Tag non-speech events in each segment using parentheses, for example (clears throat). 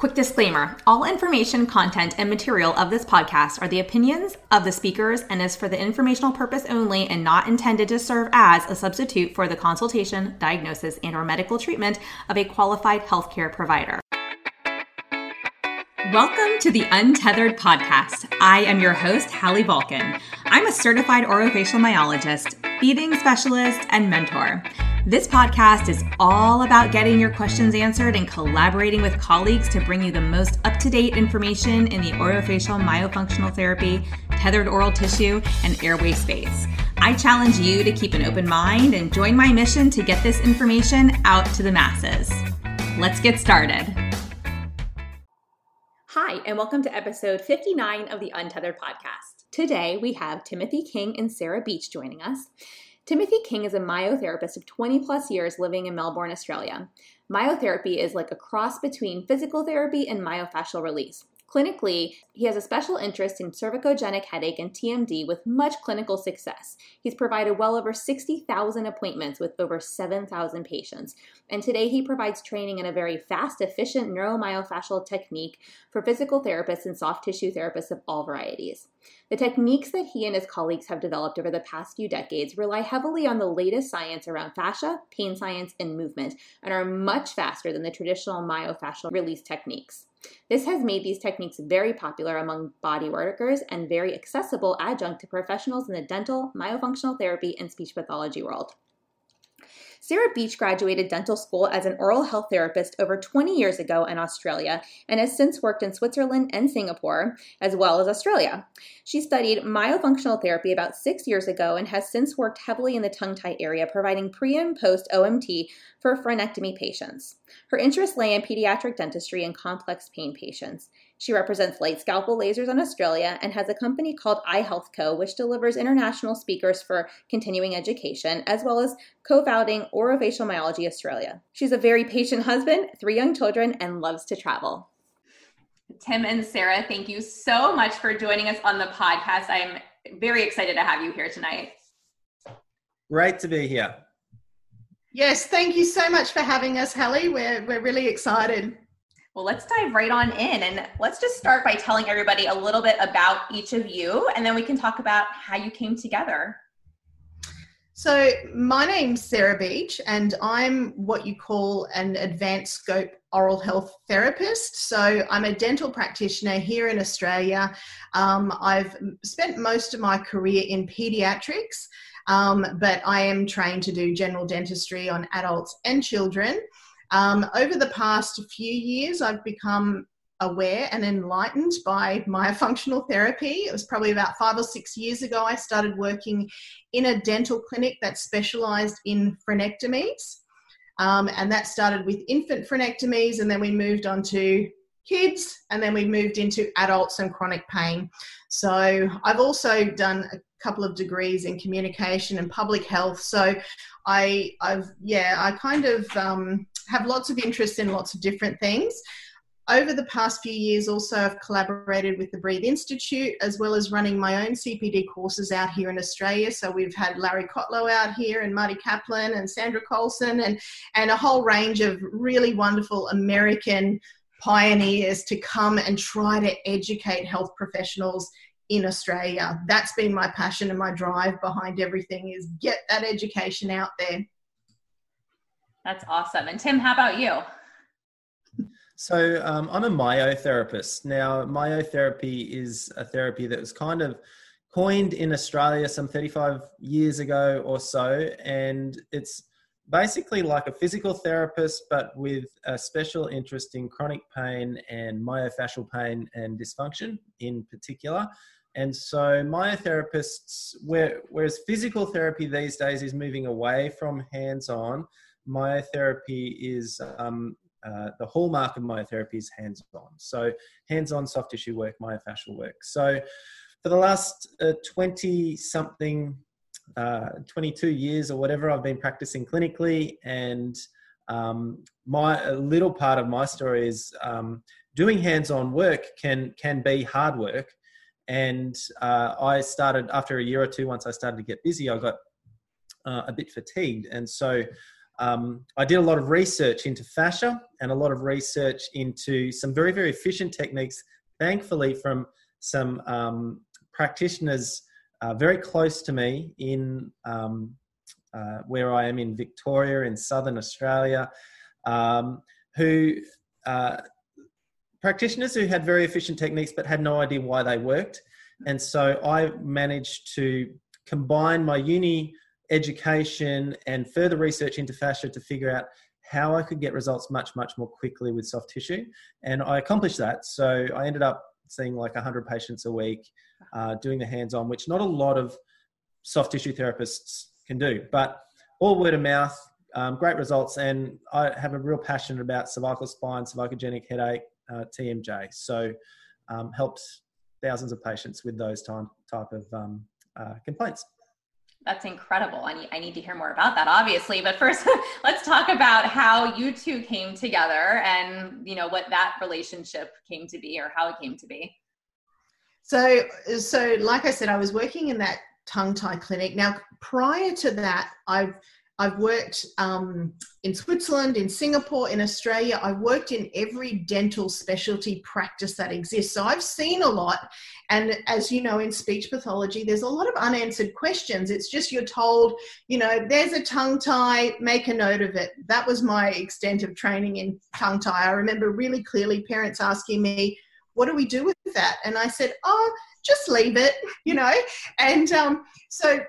Quick disclaimer all information, content, and material of this podcast are the opinions of the speakers and is for the informational purpose only and not intended to serve as a substitute for the consultation, diagnosis, and or medical treatment of a qualified healthcare provider. Welcome to the Untethered Podcast. I am your host, Hallie Bulkin. I'm a certified orofacial myologist, feeding specialist, and mentor. This podcast is all about getting your questions answered and collaborating with colleagues to bring you the most up to date information in the orofacial myofunctional therapy, tethered oral tissue, and airway space. I challenge you to keep an open mind and join my mission to get this information out to the masses. Let's get started. Hi, and welcome to episode 59 of the Untethered Podcast. Today we have Timothy King and Sarah Beach joining us. Timothy King is a myotherapist of 20 plus years living in Melbourne, Australia. Myotherapy is like a cross between physical therapy and myofascial release. Clinically, he has a special interest in cervicogenic headache and TMD with much clinical success. He's provided well over 60,000 appointments with over 7,000 patients. And today he provides training in a very fast, efficient neuromyofascial technique for physical therapists and soft tissue therapists of all varieties. The techniques that he and his colleagues have developed over the past few decades rely heavily on the latest science around fascia, pain science, and movement, and are much faster than the traditional myofascial release techniques. This has made these techniques very popular among body workers and very accessible adjunct to professionals in the dental, myofunctional therapy, and speech pathology world. Sarah Beach graduated dental school as an oral health therapist over 20 years ago in Australia and has since worked in Switzerland and Singapore, as well as Australia. She studied myofunctional therapy about six years ago and has since worked heavily in the tongue tie area, providing pre and post OMT for frenectomy patients. Her interests lay in pediatric dentistry and complex pain patients. She represents Light Scalpel Lasers in Australia and has a company called iHealth Co., which delivers international speakers for continuing education, as well as co founding Orofacial Myology Australia. She's a very patient husband, three young children, and loves to travel. Tim and Sarah, thank you so much for joining us on the podcast. I'm very excited to have you here tonight. Great to be here. Yes, thank you so much for having us, Hallie. We're, we're really excited. Well, let's dive right on in and let's just start by telling everybody a little bit about each of you, and then we can talk about how you came together. So, my name's Sarah Beach, and I'm what you call an advanced scope oral health therapist. So, I'm a dental practitioner here in Australia. Um, I've spent most of my career in pediatrics, um, but I am trained to do general dentistry on adults and children. Um, over the past few years, I've become aware and enlightened by myofunctional (laughs) therapy. It was probably about five or six years ago I started working in a dental clinic that specialized in frenectomies. Um, and that started with infant frenectomies, and then we moved on to kids, and then we moved into adults and chronic pain. So I've also done a couple of degrees in communication and public health. So I, I've yeah, I kind of um, have lots of interest in lots of different things. Over the past few years, also, I've collaborated with the Breathe Institute as well as running my own CPD courses out here in Australia. So we've had Larry Kotlow out here and Marty Kaplan and Sandra Colson and, and a whole range of really wonderful American pioneers to come and try to educate health professionals in Australia. That's been my passion and my drive behind everything is get that education out there. That's awesome. And Tim, how about you? So um, I'm a myotherapist. Now, myotherapy is a therapy that was kind of coined in Australia some 35 years ago or so, and it's basically like a physical therapist, but with a special interest in chronic pain and myofascial pain and dysfunction in particular. And so, myotherapists, whereas physical therapy these days is moving away from hands on, myotherapy is um, uh, the hallmark of myotherapy is hands on. So, hands on soft tissue work, myofascial work. So, for the last 20 uh, something, uh, 22 years or whatever, I've been practicing clinically. And um, my little part of my story is um, doing hands on work can, can be hard work. And uh, I started after a year or two, once I started to get busy, I got uh, a bit fatigued. And so um, I did a lot of research into fascia and a lot of research into some very, very efficient techniques, thankfully, from some um, practitioners uh, very close to me in um, uh, where I am in Victoria, in southern Australia, um, who uh, practitioners who had very efficient techniques but had no idea why they worked. And so I managed to combine my uni education and further research into fascia to figure out how I could get results much, much more quickly with soft tissue. And I accomplished that. So I ended up seeing like 100 patients a week, uh, doing the hands on, which not a lot of soft tissue therapists can do. But all word of mouth, um, great results. And I have a real passion about cervical spine, cervicogenic headache, uh, TMJ. So um, helped thousands of patients with those time, type of um, uh, complaints. That's incredible. I need, I need to hear more about that, obviously. But first, (laughs) let's talk about how you two came together and you know what that relationship came to be or how it came to be. So, so like I said, I was working in that tongue tie clinic. Now, prior to that, I've I've worked um, in Switzerland, in Singapore, in Australia. I've worked in every dental specialty practice that exists. So I've seen a lot. And as you know, in speech pathology, there's a lot of unanswered questions. It's just you're told, you know, there's a tongue tie, make a note of it. That was my extent of training in tongue tie. I remember really clearly parents asking me, what do we do with that? And I said, oh, just leave it, (laughs) you know. And um, so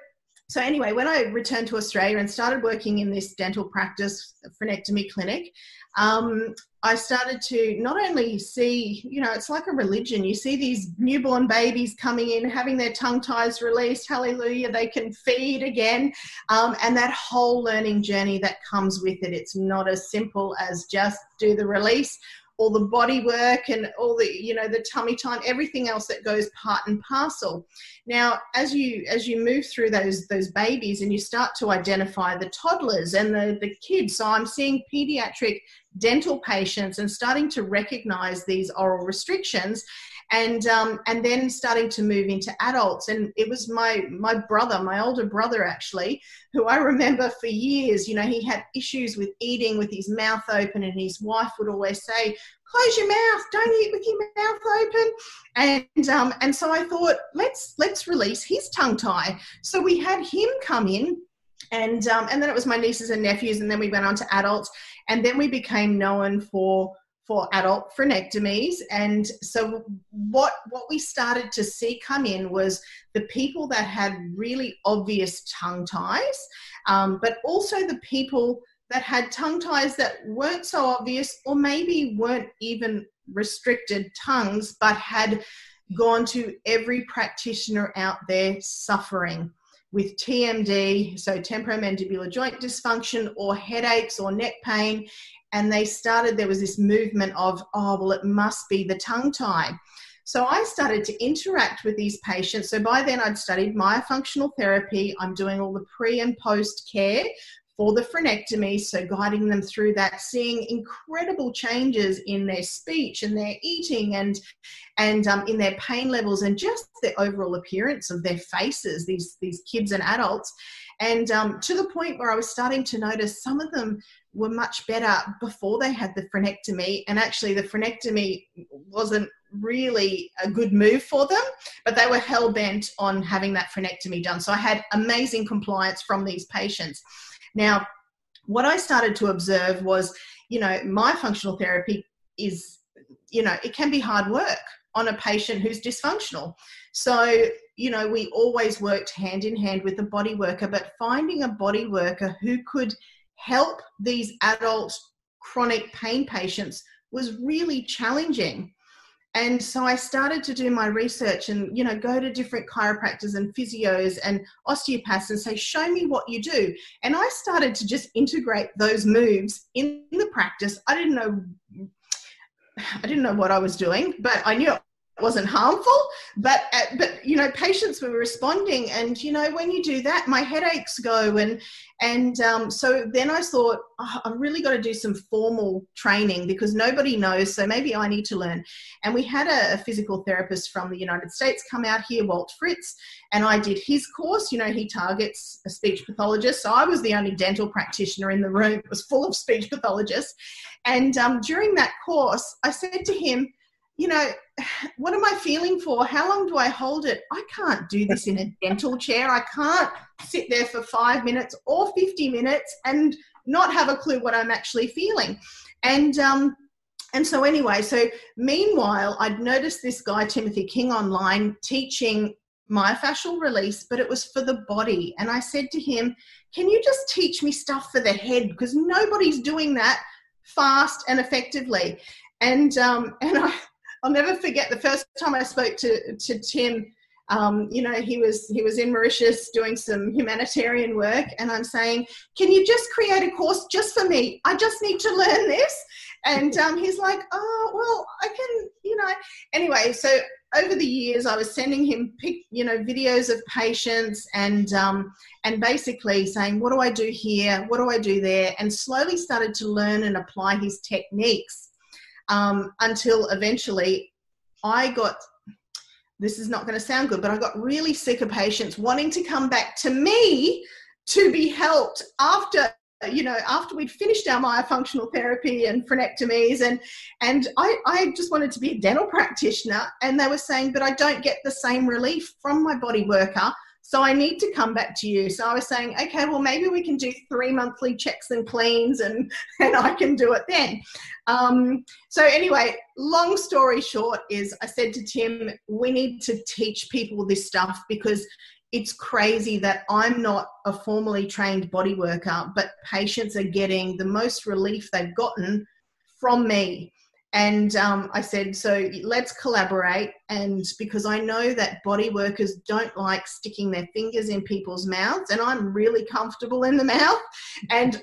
so anyway, when I returned to Australia and started working in this dental practice frenectomy clinic, um, I started to not only see, you know, it's like a religion. You see these newborn babies coming in, having their tongue ties released, hallelujah, they can feed again, um, and that whole learning journey that comes with it. It's not as simple as just do the release all the body work and all the you know the tummy time everything else that goes part and parcel. Now as you as you move through those those babies and you start to identify the toddlers and the the kids so i'm seeing pediatric dental patients and starting to recognize these oral restrictions and um, and then starting to move into adults. And it was my my brother my older brother actually who i remember for years you know he had issues with eating with his mouth open and his wife would always say close your mouth don't eat with your mouth open. And um, and so i thought let's let's release his tongue tie. So we had him come in and um, and then it was my nieces and nephews and then we went on to adults and then we became known for for adult frenectomies. And so what what we started to see come in was the people that had really obvious tongue ties, um, but also the people that had tongue ties that weren't so obvious or maybe weren't even restricted tongues, but had gone to every practitioner out there suffering with TMD, so temporomandibular joint dysfunction, or headaches or neck pain, and they started there was this movement of oh well it must be the tongue tie. So i started to interact with these patients. So by then i'd studied myofunctional therapy. I'm doing all the pre and post care for the frenectomy so guiding them through that seeing incredible changes in their speech and their eating and and um, in their pain levels and just the overall appearance of their faces these these kids and adults. And um, to the point where i was starting to notice some of them were much better before they had the frenectomy. And actually, the frenectomy wasn't really a good move for them, but they were hell bent on having that frenectomy done. So I had amazing compliance from these patients. Now, what I started to observe was, you know, myofunctional therapy is, you know, it can be hard work on a patient who's dysfunctional. So, you know, we always worked hand in hand with a body worker, but finding a body worker who could help these adult chronic pain patients was really challenging. And so I started to do my research and, you know, go to different chiropractors and physios and osteopaths and say, show me what you do. And I started to just integrate those moves in the practice. I didn't know, I didn't know what I was doing, but I knew wasn't harmful, but uh, but you know patients were responding, and you know when you do that, my headaches go, and and um, so then I thought oh, I've really got to do some formal training because nobody knows, so maybe I need to learn. And we had a, a physical therapist from the United States come out here, Walt Fritz, and I did his course. You know he targets a speech pathologist, so I was the only dental practitioner in the room. It was full of speech (laughs) pathologists, and um, during that course, I said to him you know, what am I feeling for? How long do I hold it? I can't do this in a (laughs) dental chair. I can't sit there for five minutes or 50 minutes and not have a clue what I'm actually feeling. And, um, and so anyway, so meanwhile, I'd noticed this guy, Timothy King, online teaching myofascial release, but it was for the body. And I said to him, Can you just teach me stuff for the head? Because nobody's doing that fast and effectively. And um, (laughs) and I I'll never forget the first time I spoke to, to Tim. Um, you know, he was he was in Mauritius doing some humanitarian work, and I'm saying, "Can you just create a course just for me? I just need to learn this." And um, he's like, "Oh, well, I can, you know." Anyway, so over the years, I was sending him, you know, videos of patients and um, and basically saying, "What do I do here? What do I do there?" And slowly started to learn and apply his techniques um, until eventually I got this is not going to sound good, but I got really sick of patients wanting to come back to me to be helped after you know after we'd finished our myofunctional therapy and frenectomies and and I, I just wanted to be a dental practitioner. And they were saying but i don't get the same relief from my body worker so I need to come back to you. So I was saying, okay, well, maybe we can do three monthly checks and cleans and, (laughs) and I can do it then. Um, so anyway, long story short is I said to Tim, we need to teach people this stuff because it's crazy that I'm not a formally trained body worker, but patients are getting the most relief they've gotten from me. And um, I said, so let's collaborate. And because I know that body workers don't like sticking their fingers in people's mouths, and I'm really comfortable in the (laughs) mouth. And,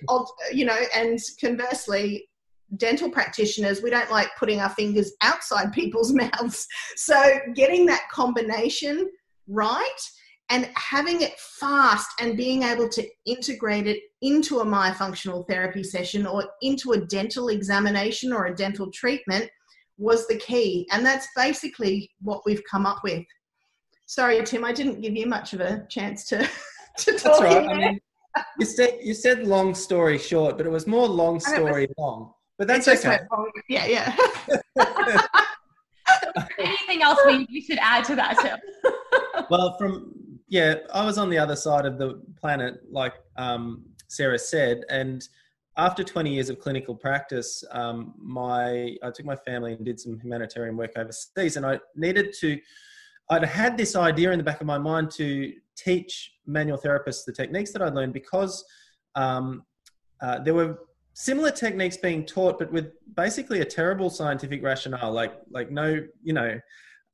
you know, and conversely, dental practitioners, we don't like putting our fingers outside people's (laughs) mouths. So getting that combination right and having it fast and being able to integrate it into a myofunctional therapy session or into a dental examination or a dental treatment was the key. And that's basically what we've come up with. Sorry, Tim, I didn't give you much of a chance to, (laughs) to talk. That's right. I mean, you said you said long story short, but it was more long story was, long. But that's okay. Oh, yeah, yeah. (laughs) Anything else we, we should add to that, Tim? well, from yeah, I was on the other side of the planet, like um, Sarah said, and after 20 years of clinical practice, um, my I took my family and did some humanitarian work overseas, and I needed to. I'd had this idea in the back of my mind to teach manual therapists the techniques that I'd learned because um, uh, there were similar techniques being taught, but with basically a terrible scientific rationale, like like no, you know,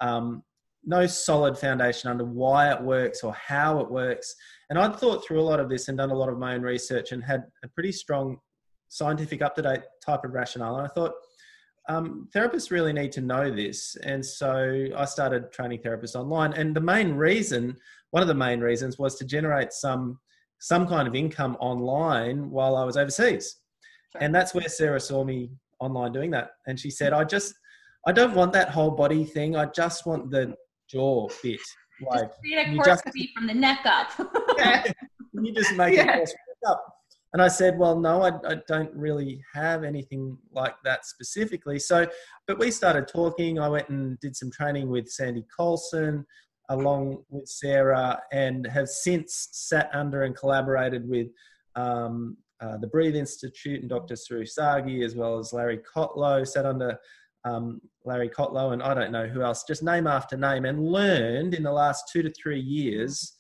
um, no solid foundation under why it works or how it works. And I'd thought through a lot of this and done a lot of my own research and had a pretty strong scientific, up to date type of rationale. And I thought um, therapists really need to know this. And so I started training therapists online. And the main reason, one of the main reasons, was to generate some some kind of income online while I was overseas. And that's where Sarah saw me online doing that. And she said, I just I don't want that whole body thing. I just want the jaw bit. Like just create a course from the neck up. (laughs) you just make yeah. it up. And I said, well, no, I, I, don't really have anything like that specifically. So, but we started talking. I went and did some training with Sandy Colson along with Sarah and have since sat under and collaborated with um, uh, the Breathe Institute and Dr. Soroush Zaghi, as well as Larry Kotlow, sat under um, Larry Kotlow, and I don't know who else, just name after name, and learned in the last two to three years.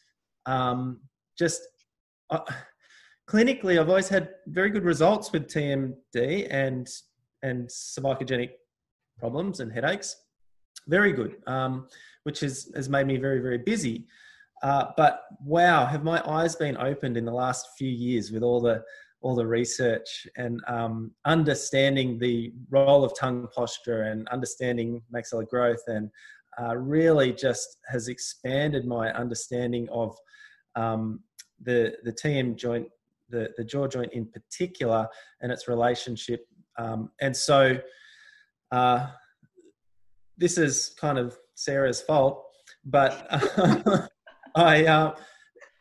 Um, just uh, clinically, I've always had very good results with TMD and and cervicogenic problems and headaches. Very good, um, which has has made me very very busy. Uh, but wow, have my eyes been opened in the last few years with all the all the research and um, understanding the role of tongue posture and understanding maxilla growth and uh, really just has expanded my understanding of um, the the TM joint, the the jaw joint in particular, and its relationship. Um, and so, uh, this is kind of Sarah's fault, but (laughs) I uh,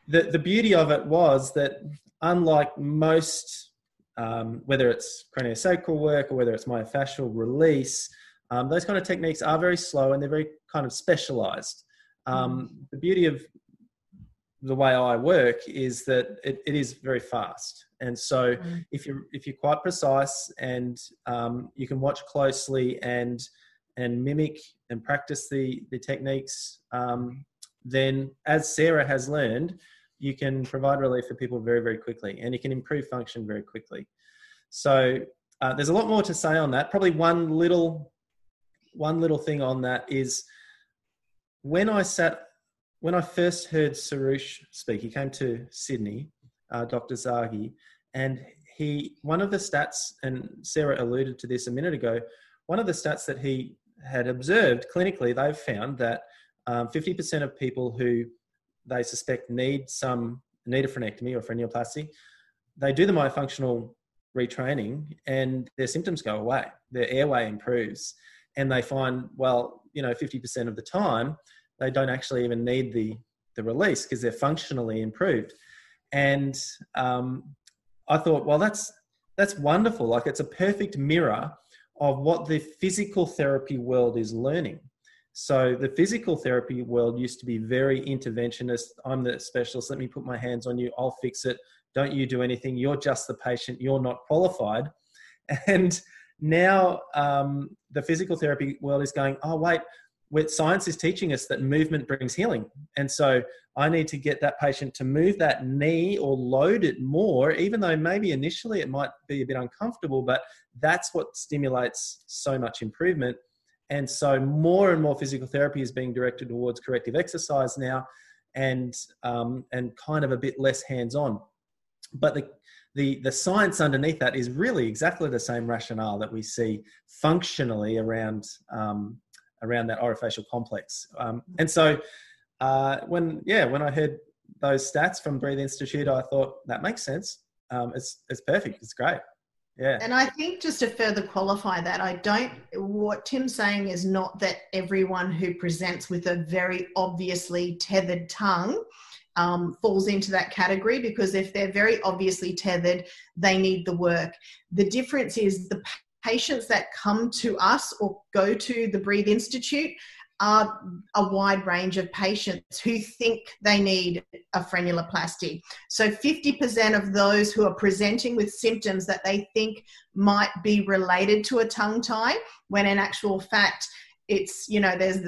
the the beauty of it was that unlike most um, whether it's craniosacral work or whether it's myofascial release, um, those kind of techniques are very slow and they're very kind of specialized. Um, mm. the beauty of the way I work is that it, it is very fast. And so mm. if you're, if you're quite precise and um, you can watch closely and, and mimic and practice the, the techniques, um, then as Sarah has learned, you can provide relief for people very, very quickly and you can improve function very quickly. So uh, there's a lot more to say on that. Probably one little, one little thing on that is when I sat, when I first heard Soroush speak, he came to Sydney, uh, Dr. Zaghi, and he, one of the stats, and Sarah alluded to this a minute ago, one of the stats that he had observed clinically, they've found that um, 50% of people who they suspect need some need a frenectomy or frenuloplasty, they do the myofunctional retraining and their symptoms go away. Their airway improves, and they find well, you know, 50% of the time they don't actually even need the the release because they're functionally improved. And um, I thought, well, that's that's wonderful. Like it's a perfect mirror of what the physical therapy world is learning. So the physical therapy world used to be very interventionist. I'm the specialist. Let me put my hands on you. I'll fix it. Don't you do anything. You're just the patient. You're not qualified. (laughs) And now um, the physical therapy world is going, oh, wait, science is teaching us that movement brings healing. And so I need to get that patient to move that knee or load it more, even though maybe initially it might be a bit uncomfortable, but that's what stimulates so much improvement. And so more and more physical therapy is being directed towards corrective exercise now and, um, and kind of a bit less hands-on. But the, the, the science underneath that is really exactly the same rationale that we see functionally around, um, around that orofacial complex. Um, and so uh, when, yeah, when I heard those stats from Breathe Institute, I thought that makes sense. Um, it's, it's perfect. It's great. Yeah. And I think just to further qualify that, I don't, what Tim's saying is not that everyone who presents with a very obviously tethered tongue um, falls into that category because if they're very obviously tethered, they need the work. The difference is the patients that come to us or go to the Breathe Institute are a wide range of patients who think they need a frenuloplasty. So 50% of those who are presenting with symptoms that they think might be related to a tongue tie, when in actual fact, it's you know there's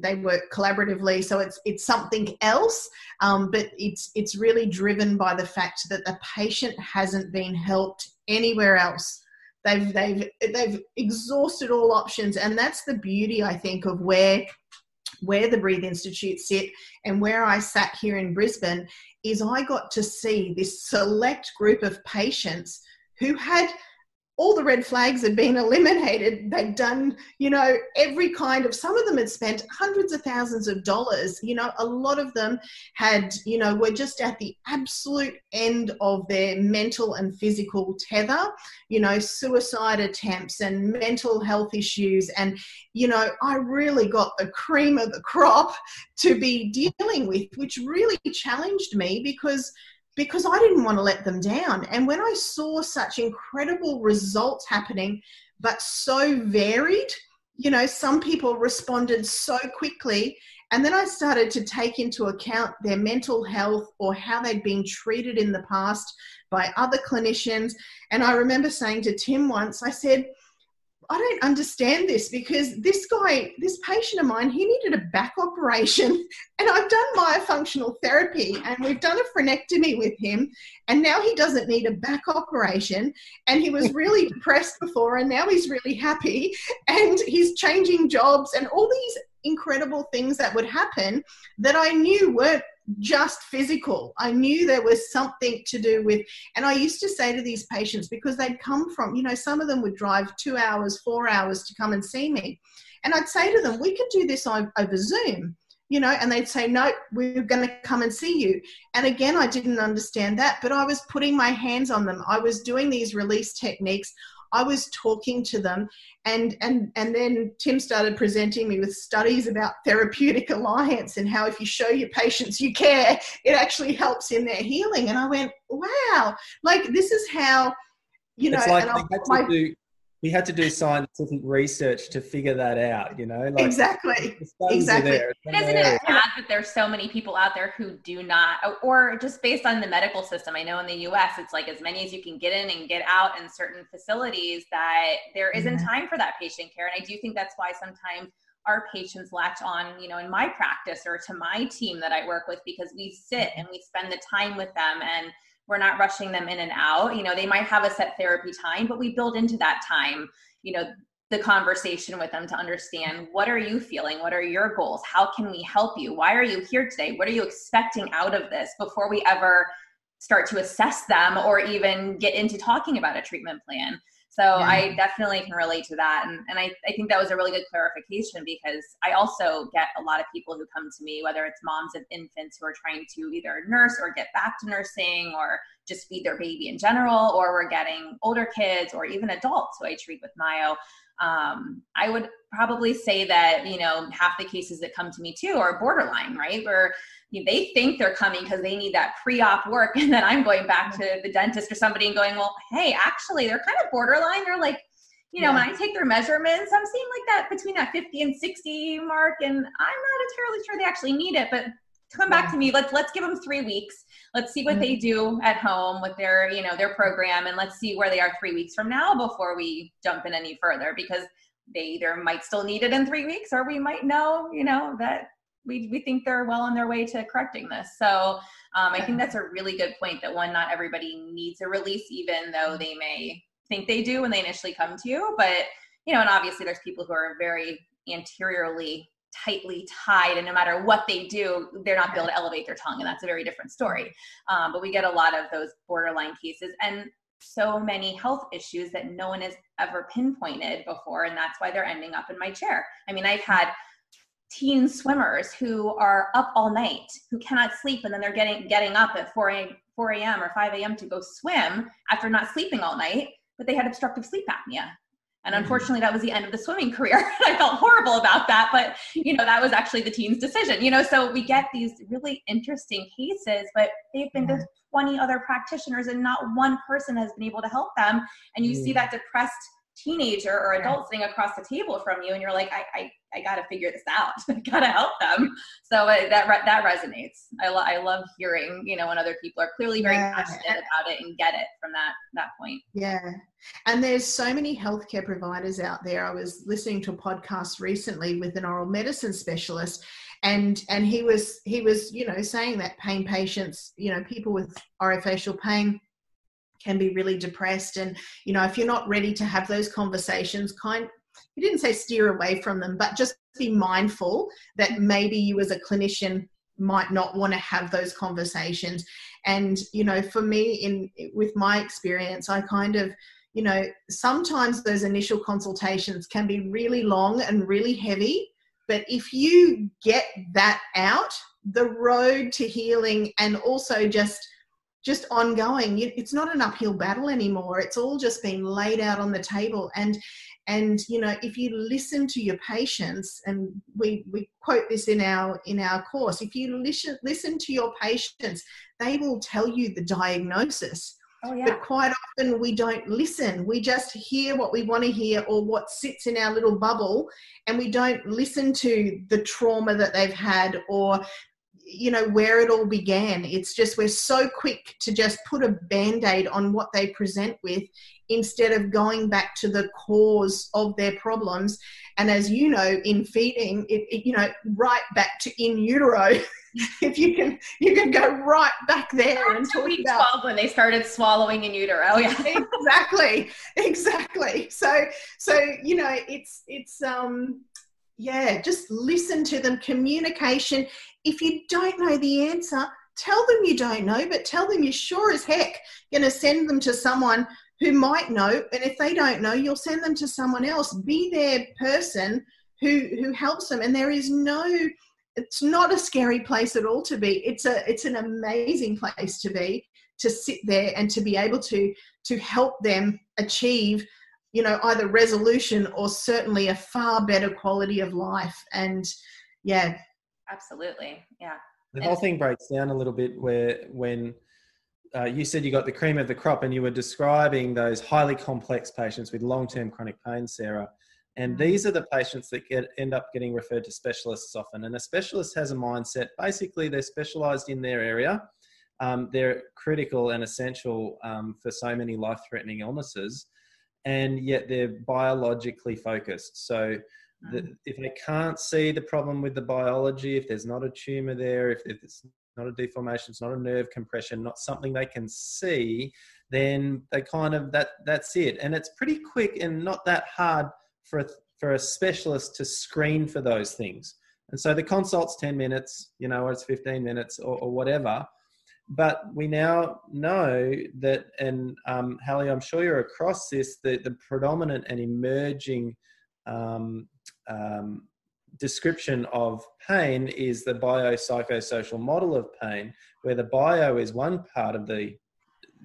they work collaboratively so it's it's something else um, but it's it's really driven by the fact that the patient hasn't been helped anywhere else They've they've they've exhausted all options, and that's the beauty I think of where where the Breathe Institute sit and where I sat here in Brisbane is I got to see this select group of patients who had all the red flags had been (laughs) eliminated. They'd done, you know, every kind of, some of them had spent hundreds of thousands of dollars. You know, a lot of them had, you know, were just at the absolute end of their mental and physical tether, you know, suicide attempts and mental health issues. And, you know, I really got the cream of the crop to be dealing with, which really challenged me because because I didn't want to let them down. And when I saw such incredible results happening, but so varied, you know, some people responded so quickly. And then I started to take into account their mental health or how they'd been treated in the past by other clinicians. And I remember saying to Tim once, I said, I don't understand this because this guy, this patient of mine, he needed a back operation. (laughs) And I've done myofunctional therapy and we've done a frenectomy with him. And now he doesn't need a back operation. And he was really (laughs) depressed before and now he's really happy. And he's changing jobs and all these incredible things that would happen that I knew weren't just physical. I knew there was something to do with, and I used to say to these patients, because they'd come from, you know, some of them would drive two hours, four hours to come and see me. And I'd say to them, we could do this over Zoom, you know, and they'd say, no, we're going to come and see you. And again, I didn't understand that, but I was putting my hands on them. I was doing these release techniques. I was talking to them, and and and then Tim started presenting me with studies about therapeutic alliance and how if you show your patients you care, it actually helps in their healing. And I went, wow, like this is how you know. It's like they had to my, do we had to do scientific research to figure that out you know like exactly. exactly. isn't it sad that there's so many people out there who do not or just based on the medical system i know in the us it's like as many as you can get in and get out in certain facilities that there isn't mm-hmm. time for that patient care and i do think that's why sometimes our patients latch on, you know, in my practice or to my team that I work with because we sit and we spend the time with them and we're not rushing them in and out. You know they might have a set therapy time but we build into that time you know the conversation with them to understand what are you feeling? What are your goals? How can we help you? Why are you here today? What are you expecting out of this before we ever start to assess them or even get into talking about a treatment plan so yeah. I definitely can relate to that. And, and I, I think that was a really good clarification because I also get a lot of people who come to me, whether it's moms of infants who are trying to either nurse or get back to nursing or just feed their baby in general, or we're getting older kids or even adults who I treat with myo. Um, I would probably say that, you know, half the cases that come to me too are borderline, right? Where they think they're coming because they need that pre-op work (laughs) and then i'm going back to the dentist or somebody and going well hey actually they're kind of borderline they're like you know yeah. when i take their measurements i'm seeing like that between that 50 and 60 mark and i'm not entirely sure they actually need it but come back to me let's let's give them three weeks let's see what mm-hmm. they do at home with their you know their program and let's see where they are three weeks from now before we jump in any further because they either might still need it in three weeks or we might know you know that we, we think they're well on their way to correcting this. So um, I think that's a really good point that one, not everybody needs a release, even though they may think they do when they initially come to you. But, you know, and obviously there's people who are very anteriorly tightly tied and no matter what they do they're not able to elevate their tongue and that's a very different story um, but we get a lot of those borderline cases and so many health issues that no one has ever pinpointed before and that's why they're ending up in my chair i mean i've had teen swimmers who are up all night, who cannot sleep, and then they're getting getting up at 4 a, 4 a.m. or 5 a.m. to go swim after not sleeping all night, but they had obstructive sleep apnea. And mm-hmm. unfortunately, that was the end of the swimming career. (laughs) I felt horrible about that, but you know that was actually the teen's decision. You know, so we get these really interesting cases, but they've been to 20 other practitioners, and not one person has been able to help them. And you see that depressed teenager or adult sitting across the table from you, and you're like, I, I I got to figure this out. (laughs) I got to help them. So uh, that re- that resonates. I, lo- I love hearing, you know, when other people are clearly very yeah. passionate about it and get it from that that point. Yeah. And there's so many healthcare providers out there. I was listening to a podcast recently with an oral medicine specialist and and he was he was, you know, saying that pain patients, you know, people with orofacial pain can be really depressed and you know if you're not ready to have those conversations kind you didn't say steer away from them, but just be mindful that mm-hmm. maybe you as a clinician might not want to have those conversations. And, you know, for me, in with my experience, I kind of, you know, sometimes those initial consultations can be really long and really heavy. But if you get that out, the road to healing and also just just ongoing. It's not an uphill battle anymore. It's all just been laid out on the table. And and you know if you listen to your patients and we we quote this in our in our course if you listen listen to your patients they will tell you the diagnosis. Oh, yeah. but quite often we don't listen. We just hear what we want to hear or what sits in our little bubble and we don't listen to the trauma that they've had or you know where it all began. It's just we're so quick to just put a band-aid on what they present with instead of going back to the cause of their problems. And as you know in feeding it, it you know right back to in utero. (laughs) If you can you can go right back there and talk week about 12 when they started swallowing in utero yeah. (laughs) Exactly exactly. So so you know it's it's um yeah, just listen to them. Communication. If you don't know the answer, tell them you don't know, but tell them you're sure as heck going to send them to someone who might know. And if they don't know, you'll send them to someone else. Be their person who who helps them. And there is no it's not a scary place at all to be. It's a it's an amazing place to be to sit there and to be able to to help them achieve you know either resolution or certainly a far better quality of life. And yeah. Absolutely. Yeah. The whole thing breaks down a little bit where when uh, you said you got the cream of the crop and you were describing those highly complex patients with long-term chronic pain sarah. And mm. these are the patients that get end up getting referred to specialists often. And a specialist has a mindset basically they're specialized in their area. Um, they're critical and essential um, for so many life-threatening illnesses and yet they're biologically focused. So the, mm. if they can't see the problem with the biology, if there's not a tumor there, if, if it's not a deformation, it's not a nerve compression, not something they can see, then they kind of that that's it. And it's pretty quick and not that hard for a, for a specialist to screen for those things. And so the consult's 10 minutes, you know, or it's 15 minutes or, or whatever. But we now know that, and um, Hallie, I'm sure you're across this, the, the predominant and emerging um, um, description of pain is the biopsychosocial model of pain, where the bio is one part of the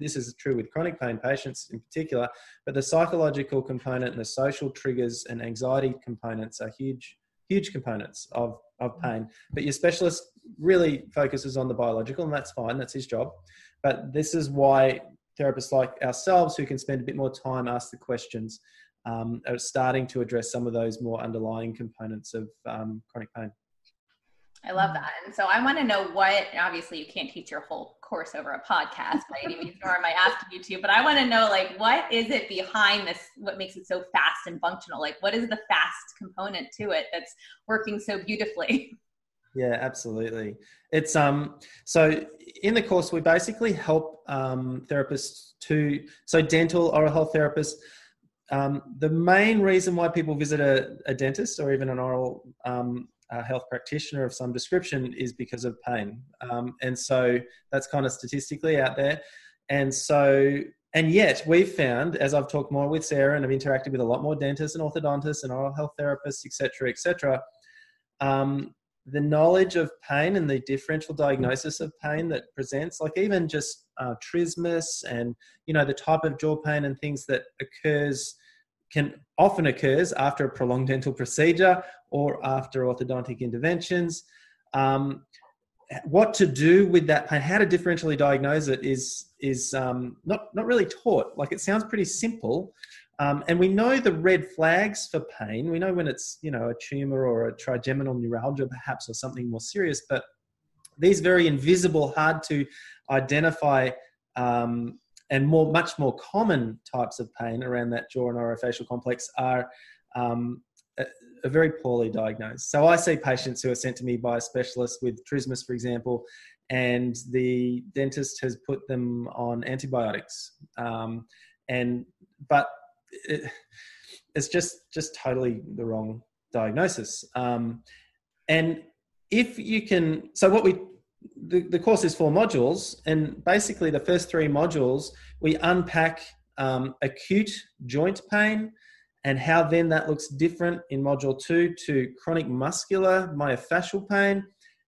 this is true with chronic pain patients in particular, but the psychological component and the social triggers and anxiety components are huge, huge components of of mm. pain. But your specialist really focuses on the biological, and that's fine, that's his job. But this is why therapists like ourselves, who can spend a bit more time, ask the questions, um, are starting to address some of those more underlying components of um, chronic pain. I love that. And so I want to know what, obviously, you can't teach your whole course over a podcast by any means, nor am I asking you to, but I want to know, like, what is it behind this? What makes it so fast and functional? Like, what is the fast component to it that's working so beautifully? Yeah, absolutely. It's um so in the course we basically help um, therapists to so dental oral health therapists. Um, the main reason why people visit a, a dentist or even an oral um, a health practitioner of some description is because of pain. Um, and so that's kind of statistically out there. And so, and yet we've found, as I've talked more with Sarah and I've interacted with a lot more dentists and orthodontists and oral health therapists, etc., etc., um, the knowledge of pain and the differential diagnosis of pain that presents, like even just uh, trismus and you know the type of jaw pain and things that occurs can often occurs after a prolonged dental procedure or after orthodontic interventions. Um, what to do with that pain, how to differentially diagnose it is is um, not not really taught. Like it sounds pretty simple, um, and we know the red flags for pain. We know when it's you know a tumor or a trigeminal neuralgia perhaps or something more serious. But these very invisible, hard to identify um, and more much more common types of pain around that jaw and orofacial complex are um, are very poorly diagnosed. So I see patients who are sent to me by a specialist with trismus, for example, and the dentist has put them on antibiotics. Um, and but it, it's just just totally the wrong diagnosis. Um, and if you can, so what we the, the course is four modules, and basically the first three modules we unpack um, acute joint pain and how then that looks different in module two to chronic muscular myofascial pain.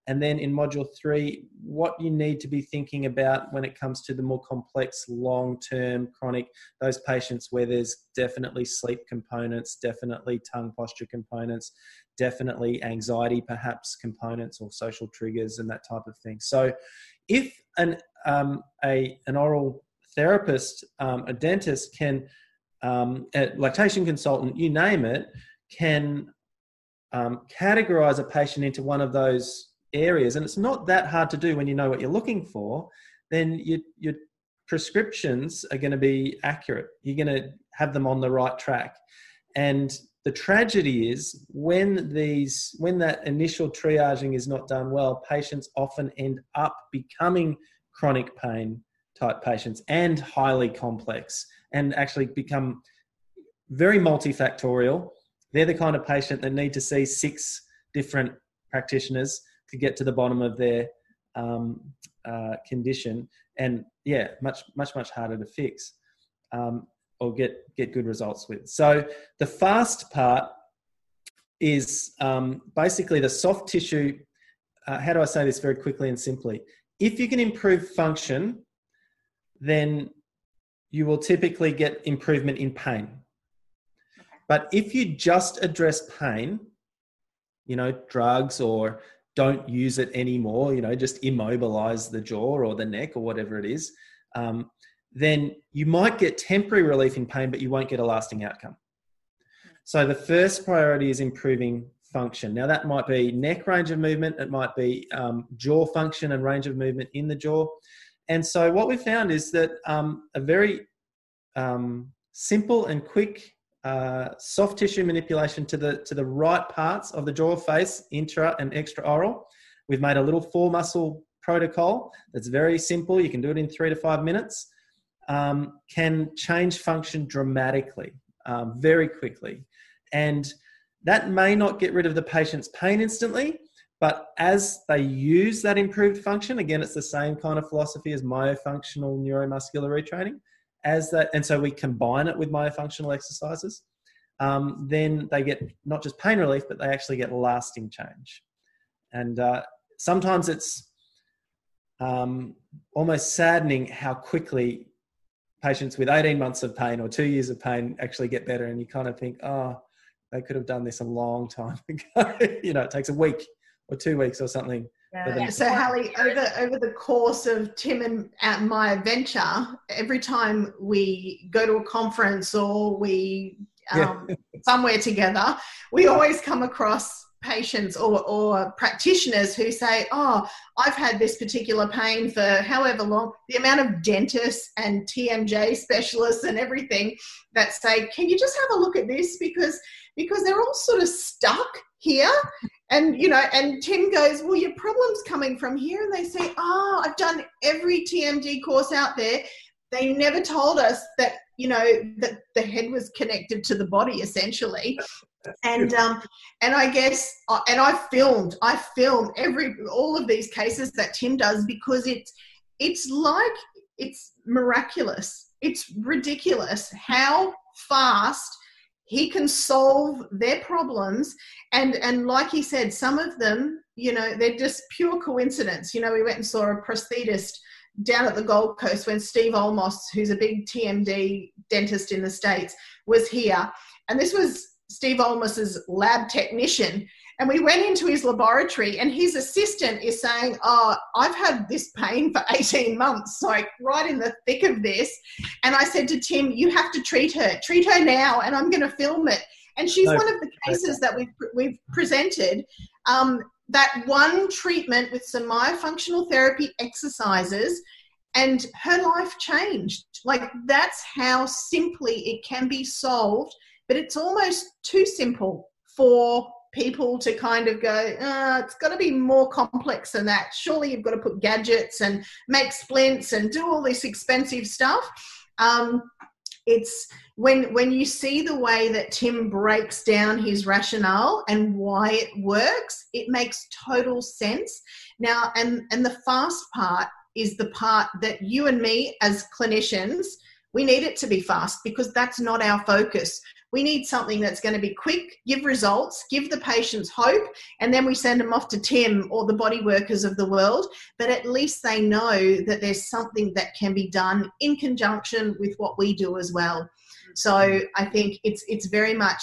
And then in module three, what you need to be thinking about when it comes to the more complex, long term chronic, those patients where there's definitely sleep components, definitely tongue posture components, definitely anxiety perhaps components or social triggers and that type of thing. So if an, um, a, an oral therapist, um, a dentist can um, a lactation consultant, you name it, can um, categorize a patient into one of those areas. And it's not that hard to do when you know what you're looking for, then you, your prescriptions are going to be accurate. You're going to have them on the right track. And the tragedy is when these when that initial triaging is not done well, patients often end up becoming chronic pain type patients and highly complex and actually become very multifactorial they're the kind of patient that need to see six different practitioners to get to the bottom of their um, uh, condition, and yeah, much much much harder to fix um, or get get good results with. So the fast part is um, basically the soft tissue. Uh, how do I say this very quickly and simply? If you can improve function, then you will typically get improvement in pain. But if you just address pain, you know, drugs or don't use it anymore, you know, just immobilize the jaw or the neck or whatever it is, um, then you might get temporary relief in pain, but you won't get a lasting outcome. So the first priority is improving function. Now, that might be neck range of movement, it might be um, jaw function and range of movement in the jaw. And so, what we found is that um, a very um, simple and quick uh, soft tissue manipulation to the to the right parts of the jaw face, intra and extra oral. We've made a little four muscle protocol that's very simple. You can do it in three to five minutes. Um, can change function dramatically, um, very quickly, and that may not get rid of the patient's pain instantly, but as they use that improved function, again, it's the same kind of philosophy as myofunctional neuromuscular retraining as that, and so we combine it with myofunctional exercises, um, then they get not just pain relief, but they actually get lasting change. And uh, sometimes it's um, almost saddening how quickly patients with 18 months of pain or two years of pain actually get better. And you kind of think, oh, they could have done this a long time (laughs) ago. you know, it takes a week or two weeks or something yeah. So Hallie, over over the course of Tim and at my adventure, every time we go to a conference or we um, yeah. (laughs) somewhere together, we always come across patients or, or practitioners who say, Oh, I've had this particular pain for however long. The amount of dentists and TMJ specialists and everything that say, Can you just have a look at this? Because because they're all sort of stuck here and you know and tim goes well your problem's coming from here. And they say oh i've done every tmd course out there. They never told us that you know that the head was connected to the body essentially. And um and i guess uh, and i filmed i filmed every all of these cases that tim does because it's it's like it's miraculous. It's ridiculous how fast he can solve their problems. And and like he said some of them you know they're just pure coincidence. You know we went and saw a prosthetist down at the gold coast when steve olmos who's a big tmd dentist in the states was here. And this was steve olmos's lab technician and we went into his laboratory, and his assistant is saying, Oh, I've had this pain for (laughs) 18 months, like right in the thick of this. And I said to Tim, You have to treat her, treat her now, and I'm going to film it. And she's no, one of the cases that we've, we've presented. Um, that one treatment with some myofunctional therapy exercises and her life changed. Like that's how simply it can be solved, but it's almost too simple for people to kind of go, oh, it's got to be more complex than that. Surely you've got to put gadgets and make splints and do all this expensive stuff. Um, it's when when you see the way that Tim breaks down his rationale and why it works, it makes total sense. Now, and and the fast part is the part that you and me as clinicians we need it to be fast because that's not our focus. We need something that's going to be quick, give results, give the patients hope, and then we send them off to Tim or the body workers of the world. But at least they know that there's something that can be done in conjunction with what we do as well. So I think it's it's very much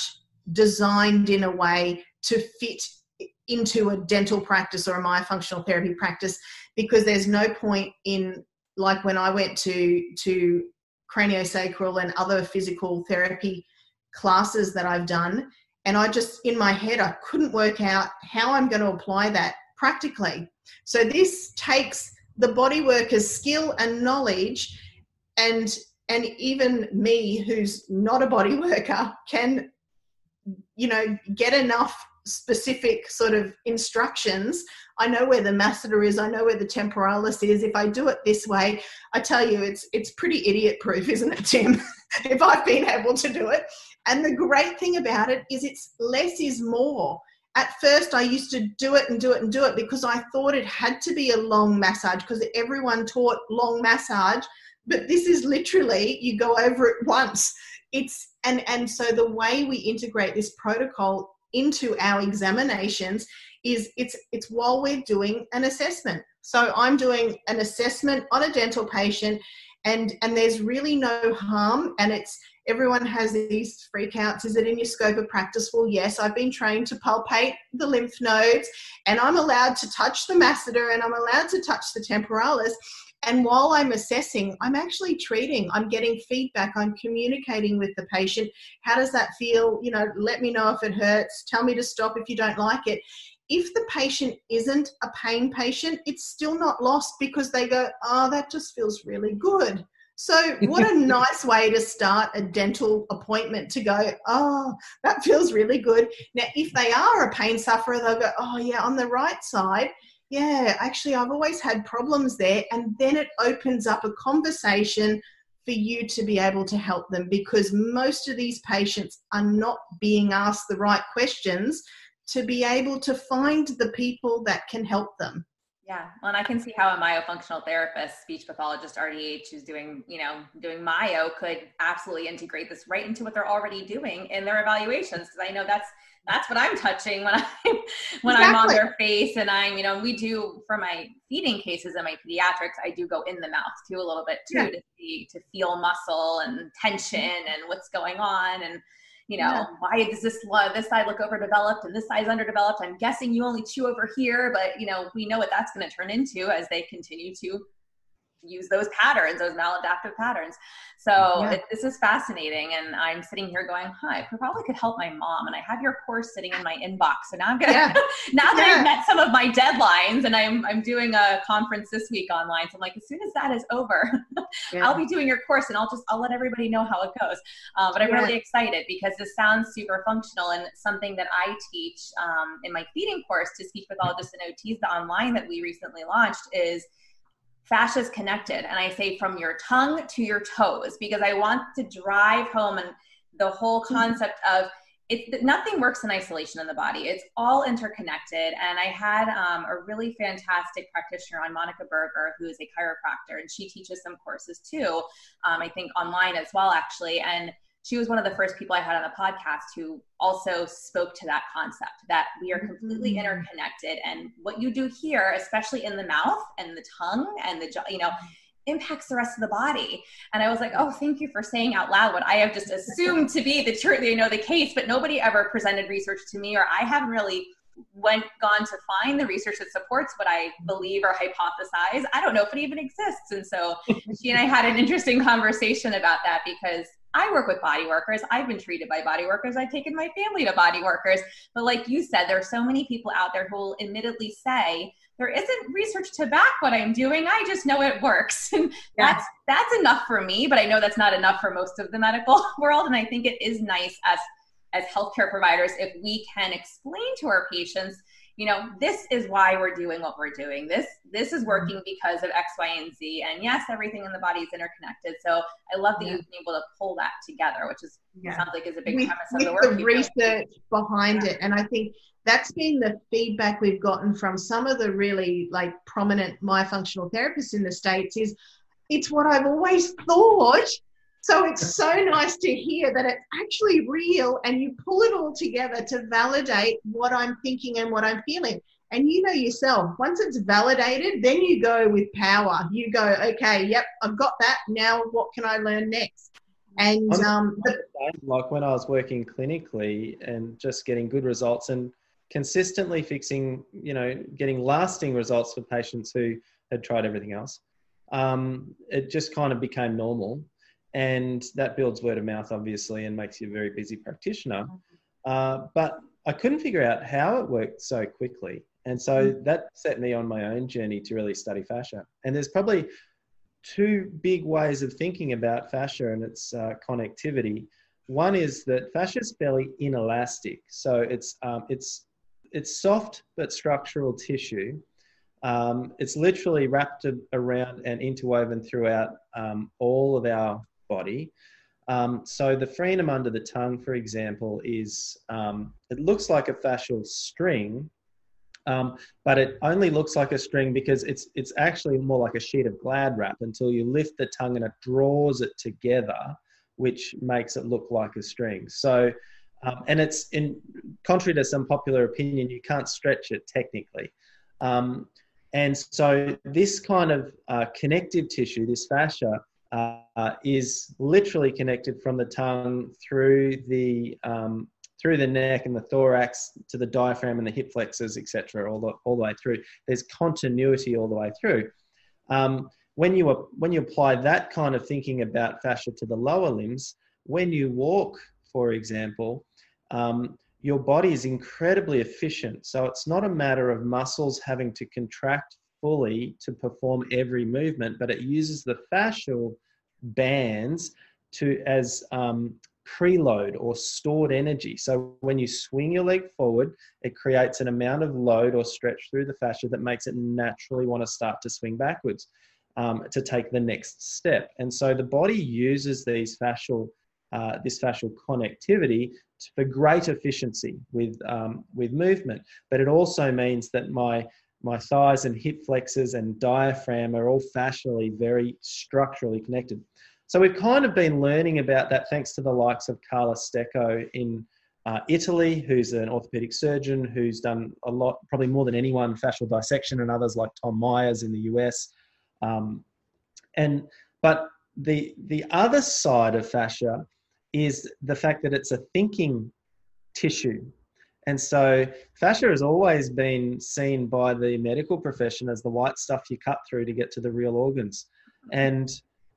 designed in a way to fit into a dental practice or a myofunctional therapy practice because there's no point in like when I went to to craniosacral and other physical therapy classes that I've done. And I just, in my head, I couldn't work out how I'm going to apply that practically. So this takes the body worker's skill and knowledge and and even me who's not a body worker can you know get enough specific sort of instructions I know where the masseter is. I know where the temporalis is. If I do it this way, I tell you, it's it's pretty idiot proof, (laughs) isn't it, Tim? (laughs) if I've been able to do it, And the great thing about it is it's less is more. At first, I used to do it and do it and do it because I thought it had to be a long massage because everyone taught long massage. But this is literally you go over it once. It's and and so the way we integrate this protocol into our examinations is it's it's while we're doing an assessment. So I'm doing an assessment on a dental patient and and there's really no harm and it's everyone has these freakouts is it in your scope of practice? Well yes. I've been trained to palpate the lymph nodes and i'm allowed to touch the masseter and i'm allowed to touch the temporalis. And while i'm assessing i'm actually treating. I'm getting feedback. I'm communicating with the patient. How does that feel? You know let me know if it hurts. Tell me to stop if you don't like it. If the patient isn't a pain patient, it's still not lost because they go, oh, that just feels really good. So, what a nice way to start a dental appointment to go, oh, that feels really good. Now, if they are a pain sufferer, they'll go, oh, yeah, on the right side, yeah, actually, I've always had problems there. And then it opens up a conversation for you to be able to help them because most of these patients are not being asked the right questions to be able to find the people that can help them. Yeah, well, and I can see how a myofunctional therapist, speech pathologist, RDH, who's doing, you know, doing myo, could absolutely integrate this right into what they're already doing in their evaluations. Because I know that's that's what I'm touching when (laughs) I'm when exactly. I'm on their face, and I'm, you know, we do for my feeding cases and my pediatrics, I do go in the mouth too a little bit too yeah. to see to feel muscle and tension and what's going on, and you know, yeah. why does this this side look overdeveloped and this side's underdeveloped? I'm guessing you only chew over here, but you know, we know what that's going to turn into as they continue to use those patterns, those maladaptive patterns. So yeah. it, this is fascinating. And I'm sitting here going, hi, I probably could help my mom. And I have your course sitting in my inbox. So now I'm going to, yeah. (laughs) now that yeah. I've met some of my deadlines and I'm, I'm doing a conference this week online. So I'm like, as soon as that is over, (laughs) I'll be doing your course and I'll just, I'll let everybody know how it goes. Uh, but I'm really excited because this sounds super functional and something that I teach um, in my feeding course to speak speech pathologists and OTs, the online that we recently launched is fascia is connected and i say from your tongue to your toes because i want to drive home and the whole mm-hmm. concept of it nothing works in isolation in the body it's all interconnected and i had um, a really fantastic practitioner on monica berger who is a chiropractor and she teaches some courses too um, i think online as well actually and she was one of the first people I had on the podcast who also spoke to that concept that we are completely mm-hmm. interconnected. And what you do here, especially in the mouth and the tongue and the jaw, you know, impacts the rest of the body. And I was like, oh, thank you for saying out loud what I have just assumed to be the truth, you know, the case, but nobody ever presented research to me, or I haven't really went gone to find the research that supports what I believe or hypothesize. I don't know if it even exists. And so she and I had an interesting conversation about that because I work with body workers. I've been treated by body workers. I've taken my family to body workers. But like you said, there are so many people out there who will admittedly say, there isn't research to back what I'm doing. I just know it works. (laughs) And yeah. that's that's enough for me, but I know that's not enough for most of the medical (laughs) world. And I think it is nice as as healthcare providers if we can explain to our patients you know this is why we're doing what we're doing this this is mm-hmm. working because of x y and z and yes everything in the body is interconnected so i love that yeah. you've been able to pull that together which is yeah. sounds like is a big with, premise of the work the research behind yeah. it and i think that's been the feedback we've gotten from some of the really like prominent myofunctional therapists in the states is it's what i've always thought so it's so nice to hear that it's actually real and you pull it all together to validate what I'm thinking and what I'm feeling. And you know yourself, once it's validated, then you go with power. You go, okay, yep, I've got that. Now what can I learn next? And um, the, like when I was working clinically and just getting good results and consistently fixing, you know, getting lasting results for patients who had tried everything else, um, it just kind of became normal and that builds word of mouth obviously and makes you a very busy practitioner. Uh, but i couldn't figure out how it worked so quickly. And so mm. that set me on my own journey to really study fascia. And there's probably two big ways of thinking about fascia and its uh, connectivity. One is that fascia is fairly inelastic. So it's um, it's it's soft but structural tissue. Um, it's literally wrapped around and interwoven throughout um, all of our body. Um, so the frenum under the tongue, for example, is um, it looks like a fascial string, um, but it only looks like a string because it's it's actually more like a sheet of glad wrap until you lift the tongue and it draws it together, which makes it look like a string. So, um, and it's in contrary to some popular opinion, you can't stretch it technically. Um, and so this kind of uh, connective tissue, this fascia, uh, is literally connected from the tongue through the um, through the neck and the thorax to the diaphragm and the hip flexors, etc., all the all the way through. There's continuity all the way through. Um, when you when you apply that kind of thinking about fascia to the lower limbs, when you walk, for example, um, your body is incredibly efficient. So it's not a matter of muscles having to contract fully to perform every movement, but it uses the fascial bands to as um, preload or stored energy. So when you swing your leg forward, it creates an amount of load or stretch through the fascia that makes it naturally want to start to swing backwards um, to take the next step. And so the body uses these fascial uh, this fascial connectivity for great efficiency with um, with movement. But it also means that my my thighs and hip flexors and diaphragm are all fascially very structurally connected. So we've kind of been learning about that thanks to the likes of Carla Stecco in uh, Italy, who's an orthopedic surgeon who's done a lot, probably more than anyone, fascial dissection, and others like Tom Myers in the US. Um, and but the the other side of fascia is the fact that it's a thinking tissue and so fascia has always been seen by the medical profession as the white stuff you cut through to get to the real organs. And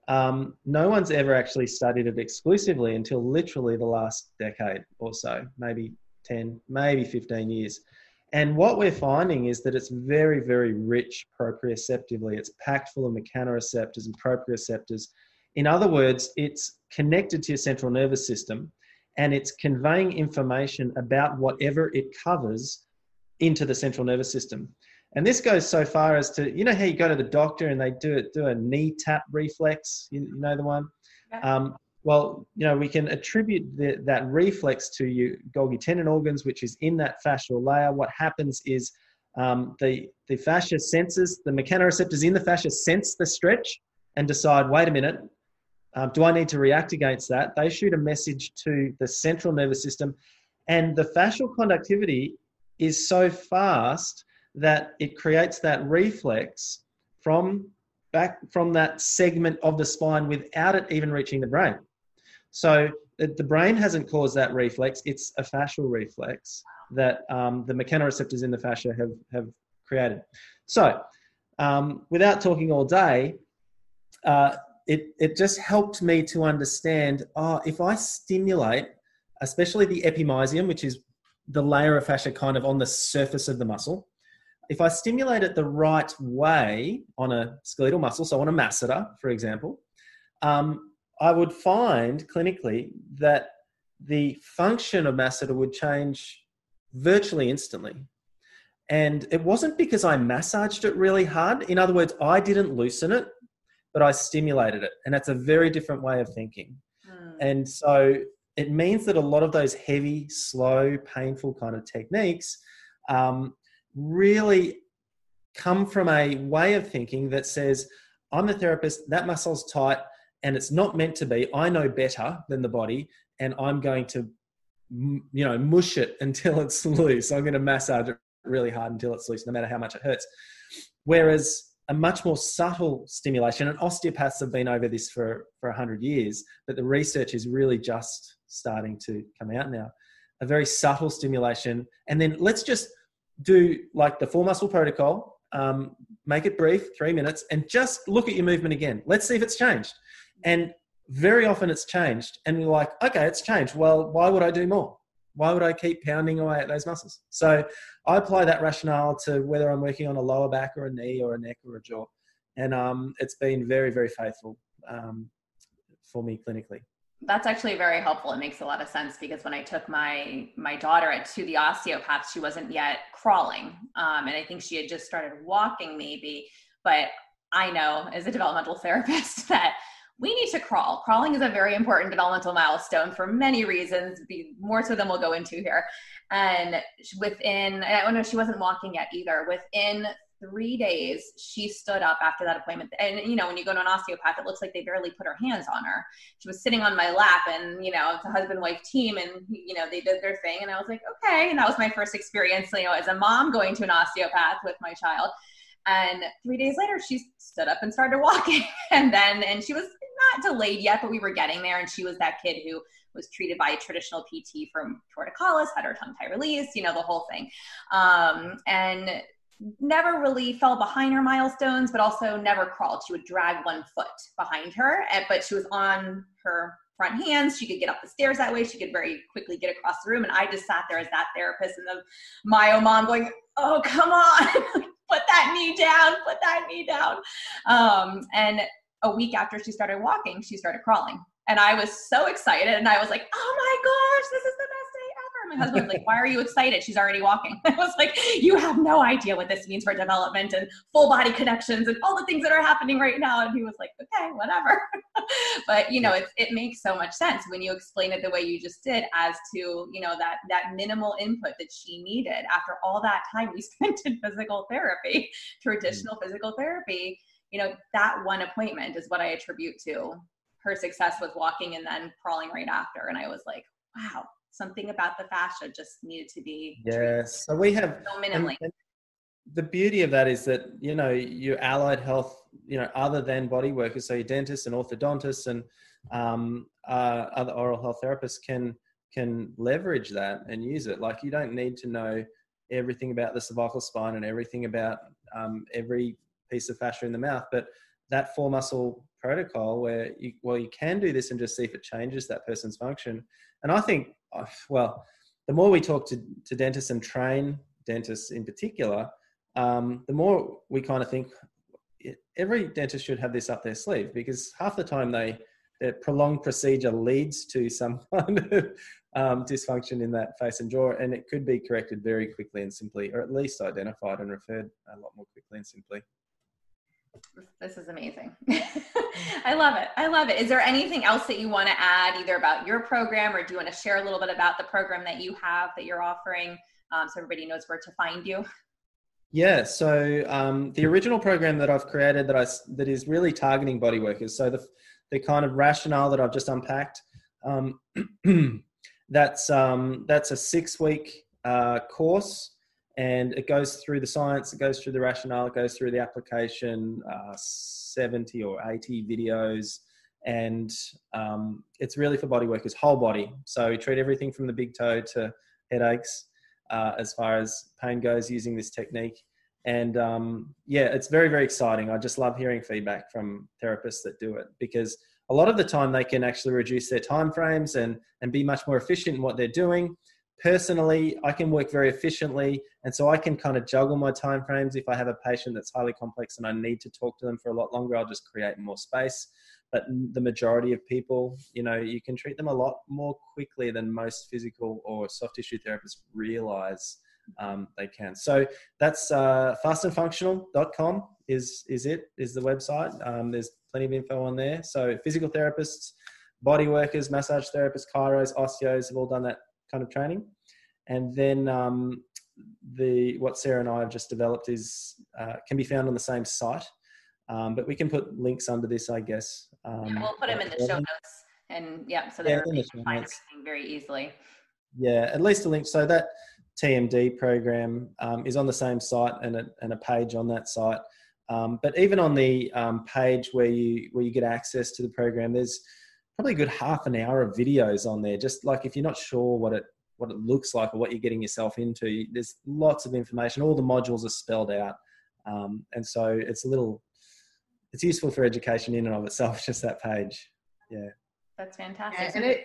um, no one's ever actually studied it exclusively until literally the last decade or so, maybe 10, maybe 15 years. And what we're finding is that it's very, very rich proprioceptively. It's packed full of mechanoreceptors and proprioceptors. In other words, it's connected to your central nervous system and it's conveying information about whatever it covers into the central nervous system. And this goes so far as to, you know, how you go to the doctor and they do it, do a knee tap reflex. You, you know the one. Yeah. Um, well, you know, we can attribute the, that reflex to your Golgi tendon organs, which is in that fascial layer. What happens is um, the the fascia senses the mechanoreceptors in the fascia sense the stretch and decide, wait a minute, um, do I need to react against that? They shoot a message to the central nervous system, and the fascial conductivity is so fast that it creates that reflex from back from that segment of the spine without it even reaching the brain. So the brain hasn't caused that reflex; it's a fascial reflex that um, the mechanoreceptors in the fascia have have created. So, um, without talking all day. Uh, it, it just helped me to understand oh, if I stimulate, especially the epimysium, which is the layer of fascia kind of on the surface of the muscle, if I stimulate it the right way on a skeletal muscle, so on a masseter, for example, um, I would find clinically that the function of masseter would change virtually instantly. And it wasn't because I massaged it really hard. In other words, I didn't loosen it but I stimulated it. And that's a very different way of thinking. Mm. And so it means that a lot of those heavy, slow, painful kind of techniques um, really come from a way of thinking that says, I'm the therapist, that muscle's tight, and it's not meant to be. I know better than the body, and I'm going to, you know, mush it until it's (laughs) loose. I'm going to massage it really hard until it's loose, no matter how much it hurts. Whereas a much more subtle stimulation. And osteopaths have been over this for, for 100 years, but the research is really just starting to come out now. A very subtle stimulation. And then let's just do like the four muscle protocol, um, make it brief, three minutes, and just look at your movement again. Let's see if it's changed. And very often it's changed. And you're like, okay, it's changed. Well, why would I do more? Why would I keep pounding away at those muscles? So I apply that rationale to whether I'm working on a lower back or a knee or a neck or a jaw. And um, it's been very, very faithful um, for me clinically. That's actually very helpful. It makes a lot of sense because when I took my my daughter to the osteopath, she wasn't yet crawling, um, and I think she had just started walking maybe. But I know as a developmental therapist (laughs) that we need to crawl. Crawling is a very important developmental milestone for many reasons, more so than we'll go into here. And within, I oh, don't know, she wasn't walking yet either. Within three days, she stood up after that appointment. And, you know, when you go to an osteopath, it looks like they barely put her hands on her. She was sitting on my lap and, you know, it's a husband wife team and, you know, they did their thing. And I was like, okay. And that was my first experience, you know, as a mom going to an osteopath with my child. And three days later, she stood up and started walking. (laughs) and then, and she was not delayed yet, but we were getting there. And she was that kid who was treated by a traditional PT from torticollis, had her tongue tie released, you know, the whole thing. Um, and never really fell behind her milestones, but also never crawled. She would drag one foot behind her, but she was on her front hands. She could get up the stairs that way. She could very quickly get across the room. And I just sat there as that therapist and the myo mom going, oh, come on, (laughs) put that knee down, put that knee down. Um, and a week after she started walking, she started crawling. And I was so excited. And I was like, oh my gosh, this is the best day ever. My husband was like, why are you excited? She's already walking. (laughs) I was like, you have no idea what this means for development and full body connections and all the things that are happening right now. And he was like, okay, whatever. (laughs) but you know, it, it makes so much sense when you explain it the way you just did as to, you know, that, that minimal input that she needed after all that time we (laughs) spent in physical therapy, traditional mm. physical therapy you know, that one appointment is what I attribute to her success with walking and then crawling right after. And I was like, wow, something about the fascia just needed to be. Yes. So we have so minimally. The beauty of that is that, you know, your allied health, you know, other than body workers, so your dentists and orthodontists and um, uh, other oral health therapists can can leverage that and use it. Like you don't need to know everything about the cervical spine and everything about um, every piece of fascia in the mouth. But that four muscle protocol where you, well, you can do this and just see if it changes that person's function. And I think, uh, well, the more we talk to, to dentists and train dentists in particular, um, the more we kind of think every dentist should have this up their sleeve because half the time they their prolonged procedure leads to some (laughs) kind of um, dysfunction in that face and jaw, and it could be corrected very quickly and simply, or at least identified and referred a lot more quickly and simply. This is amazing. (laughs) I love it. I love it. Is there anything else that you want to add, either about your program or do you want to share a little bit about the program that you have that you're offering um, so everybody knows where to find you? Yeah, so um, the original program that I've created that I that is really targeting body workers. So the the kind of rationale that I've just unpacked, um, (clears throat) that's um, that's a six week uh, course and it goes through the science, it goes through the rationale, it goes through the application, uh, 70 or 80 videos, and um, it's really for body workers, whole body. So we treat everything from the big toe to headaches uh, as far as pain goes using this technique. And um, yeah, it's very, very exciting. I just love hearing feedback from therapists that do it because a lot of the time they can actually reduce their time frames and, and be much more efficient in what they're doing personally i can work very efficiently and so i can kind of juggle my time frames if i have a patient that's highly complex and i need to talk to them for a lot longer i'll just create more space. But the majority of people you know you can treat them a lot more quickly than most physical or soft tissue therapists realize um, they can. So that's uh, fastandfunctional.com is is it is the website. Um, there's plenty of info on there. So physical therapists body workers massage therapists chiros osteos have all done that kind of training. And then um, the what Sarah and I have just developed is uh, can be found on the same site, um, but we can put links under this, I guess. Um, yeah, we'll put them in the show notes, and yeah, so yeah, they can find everything very easily. Yeah, at least a link. So that TMD program um, is on the same site and a, and a page on that site. Um, but even on the um, page where you where you get access to the program, there's probably a good half an hour of videos on there. Just like if you're not sure what it what it looks like or what you're getting yourself into, there's lots of information. All the modules are spelled out, um, and so it's a little it's useful for education in and of itself. (laughs) Just that page, yeah. That's fantastic. Yeah, and it,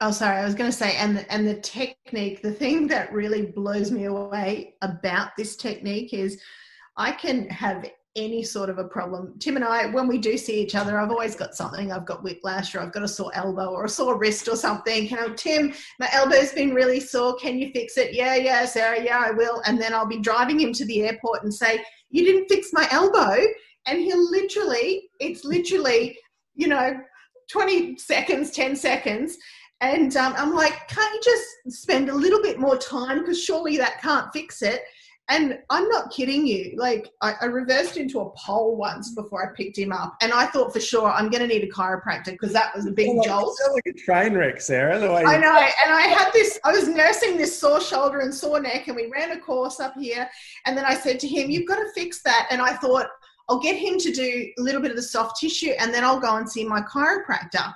Oh, sorry. I was going to say, and the, and the technique. The thing that really blows me away about this technique is, I can have any sort of a problem. Tim and I, when we do see each other, I've always got something. I've got whiplash or I've got a sore elbow or a sore wrist or something. You know, Tim, my elbow's been really sore. Can you fix it? Yeah, yeah, Sarah, yeah, I will. And then I'll be driving him to the airport and say, You didn't fix my elbow. And he'll literally, it's literally you know, 20 seconds, 10 seconds. And um, I'm like, can't you just spend a little bit more time? Because surely that can't fix it. And I'm not kidding you. Like, I, I, reversed into a pole once before I picked him up, and I thought for sure I'm going to need a chiropractor because that was a big like, jolt. like a train wreck, Sarah. The way I know. And I had this. I was nursing this sore shoulder and sore neck, and we ran a course up here. And then I said to him, "You've got to fix that." And I thought I'll get him to do a little bit of the soft tissue, and then I'll go and see my chiropractor.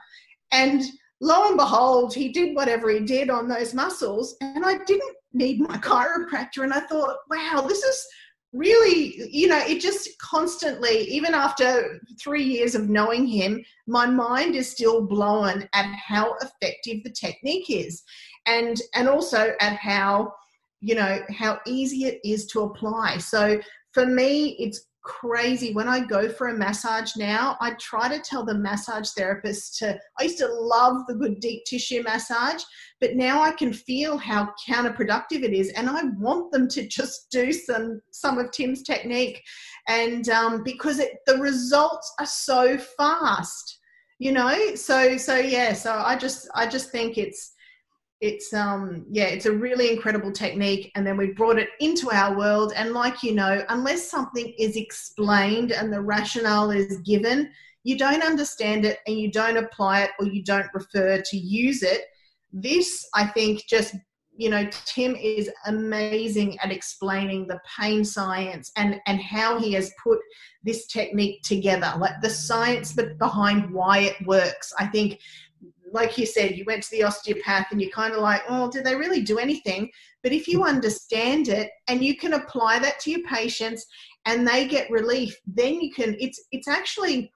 And lo and behold, he did whatever he did on those muscles, and I didn't need my chiropractor. And I thought, wow, this is really, you know, it just constantly, even after three years of knowing him, my mind is still blown at how effective the technique is. And and also at how, you know, how easy it is to apply. So for me, it's crazy. When I go for a massage now, I try to tell the massage therapist to, I used to love the good deep tissue massage, but now I can feel how counterproductive it is. And I want them to just do some, some of Tim's technique. And um, because it, the results are so fast, you know? So, so yeah, so I just, I just think it's, it's um yeah it's a really incredible technique and then we brought it into our world and like you know unless something is explained and the rationale is given you don't understand it and you don't apply it or you don't refer to use it. This i think just you know tim is amazing at explaining the pain science and and how he has put this technique together like the science behind why it works. I think like you said, you went to the osteopath and you're kind of like, oh, did they really do anything? But if you mm-hmm. understand it and you can apply that to your patients and they get relief, then you can, it's, it's actually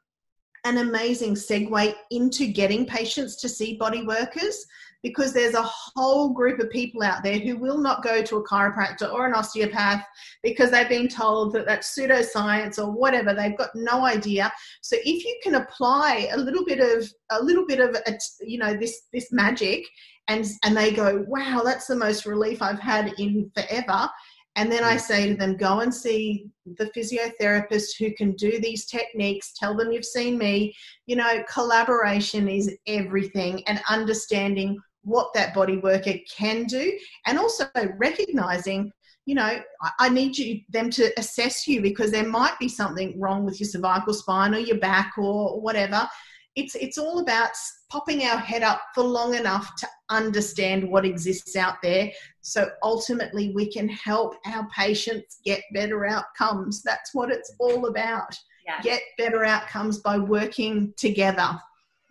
an amazing segue into getting patients to see body workers because there's a whole group of people out there who will not go to a chiropractor or an osteopath because they've been told that that's pseudoscience or whatever they've got no idea so if you can apply a little bit of a little bit of a, you know this this magic and and they go wow that's the most relief i've had in forever and then I say to them, go and see the physiotherapist who can do these techniques. Tell them you've seen me. You know, collaboration is everything and understanding what that body worker can do and also recognizing you know i need you them to assess you because there might be something wrong with your cervical spine or your back or whatever. It's it's all about popping our head up for long enough to understand what exists out there so ultimately we can help our patients get better outcomes. That's what it's all about. Get better outcomes by working together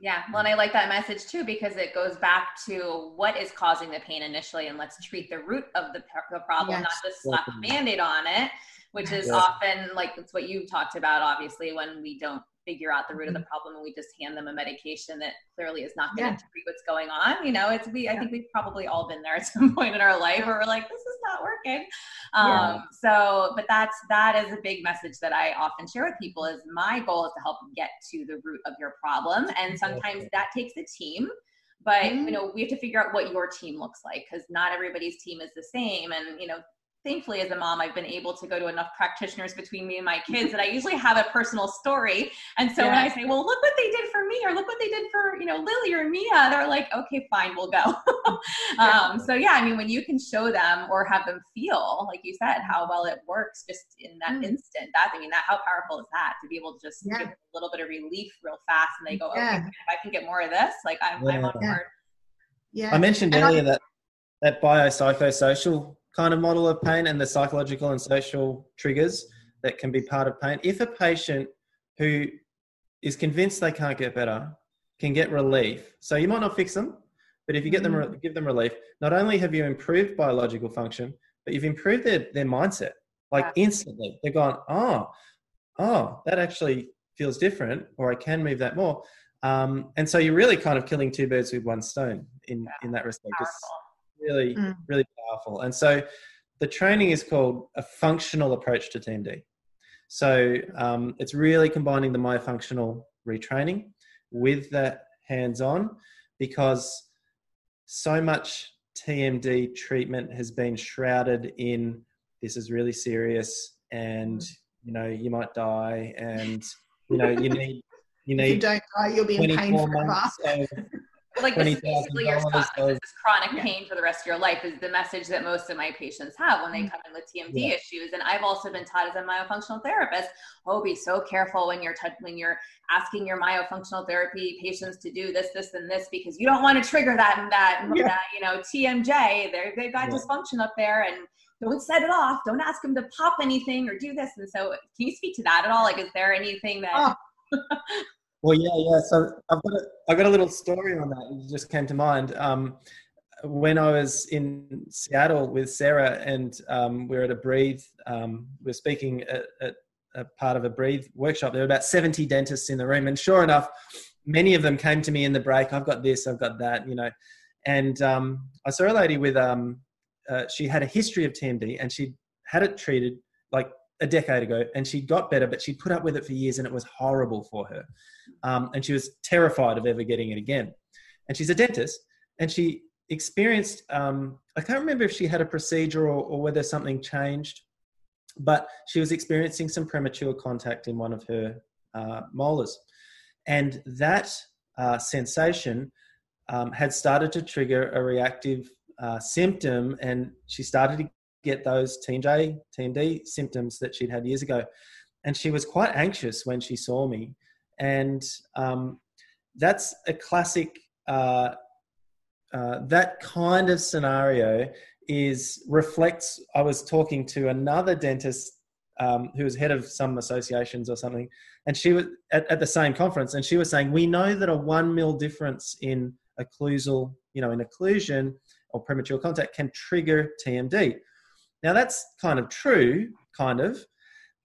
yeah, well, mm. and I like that message too because it goes back to what is causing the pain initially, and let's treat the root of the, the problem, yes. not just slap a band aid on it, which is often like it's what you've talked about, obviously, when we don't figure out the root of the mm-hmm. problem and we just hand them a medication that clearly is not going to yeah. treat what's going on you know it's we i think we've probably all been there at (laughs) some point in our life where we're like this is not working um, yeah. so but that's that is a big message that i often share with people is my goal is to help get to the root of your problem and sometimes that takes a team but mm-hmm. you know we have to figure out what your team looks like because not everybody's team is the same and you know thankfully as a mom i've been able to go to enough practitioners between me and my kids that i usually have a personal story and so yeah. when i say well look what they did for me or look what they did for you know lily or mia they're like okay fine we'll go (laughs) um, so yeah i mean when you can show them or have them feel like you said how well it works just in that mm. instant that i mean that how powerful is that to be able to just yeah. give a little bit of relief real fast and they go okay if i can get more of this like i'm, yeah. I'm on board yeah i mentioned and earlier I- that that biopsychosocial kind of model of pain and the psychological and social triggers that can be part of pain. If a patient who is convinced they can't get better can get relief, so you might not fix them, but if you get them mm-hmm. give them relief, not only have you improved biological function, but you've improved their, their mindset like instantly. They're gone, oh, oh, that actually feels different, or I can move that more. Um, and so you're really kind of killing two birds with one stone in in that respect. Powerful really, mm. really powerful. And so the training is called a functional approach to TMD. So um, it's really combining the myofunctional retraining with that hands on because so much TMD treatment has been shrouded in this is really serious and you know you might die and you know you need you If you don't die, you'll be in pain 24 forever. months. So like this is $20,000 basically your this is chronic Yeah. pain for the rest of your life is the message that most of my patients have when they Mm. come in with TMD Yeah. issues. And I've also been taught as a myofunctional therapist, oh, be so careful when you're t- when you're asking your myofunctional therapy patients to do this, this, and this because you don't want to trigger that and that and Yeah. that. You know, TMJ, they've got dysfunction up there and. Don't set it off. Don't ask them to pop anything or do this. And so, can you speak to that at all? Like, is there anything that? Oh. (laughs) Well, yeah, yeah. So I've got a, I've got a little story on that. It just came to mind. Um, when I was in Seattle with Sarah, and um, we are at a Breathe, um, we are speaking at, at a part of a Breathe workshop. There were about seventy dentists in the room, and sure enough, many of them came to me in the break. I've got this, I've got that, you know. And um, I saw a lady with um, uh, she had a history of TMD, and she had it treated like a decade ago, and she got better, but she put up with it for years, and it was horrible for her um, and she was terrified of ever getting it again. And she's a dentist, and she experienced um, I can't remember if she had a procedure or, or whether something changed, but she was experiencing some premature contact in one of her uh, molars, and that uh, sensation um, had started to trigger a reactive uh, symptom, and she started to get those TMJ, TMD symptoms that she'd had years ago. And she was quite anxious when she saw me. And um, that's a classic uh, uh, that kind of scenario is reflects i was talking to another dentist um, who was head of some associations or something. And she was at, at the same conference and she was saying we know that a one mil difference in occlusal you know in occlusion or premature contact can trigger tmd now that's kind of true kind of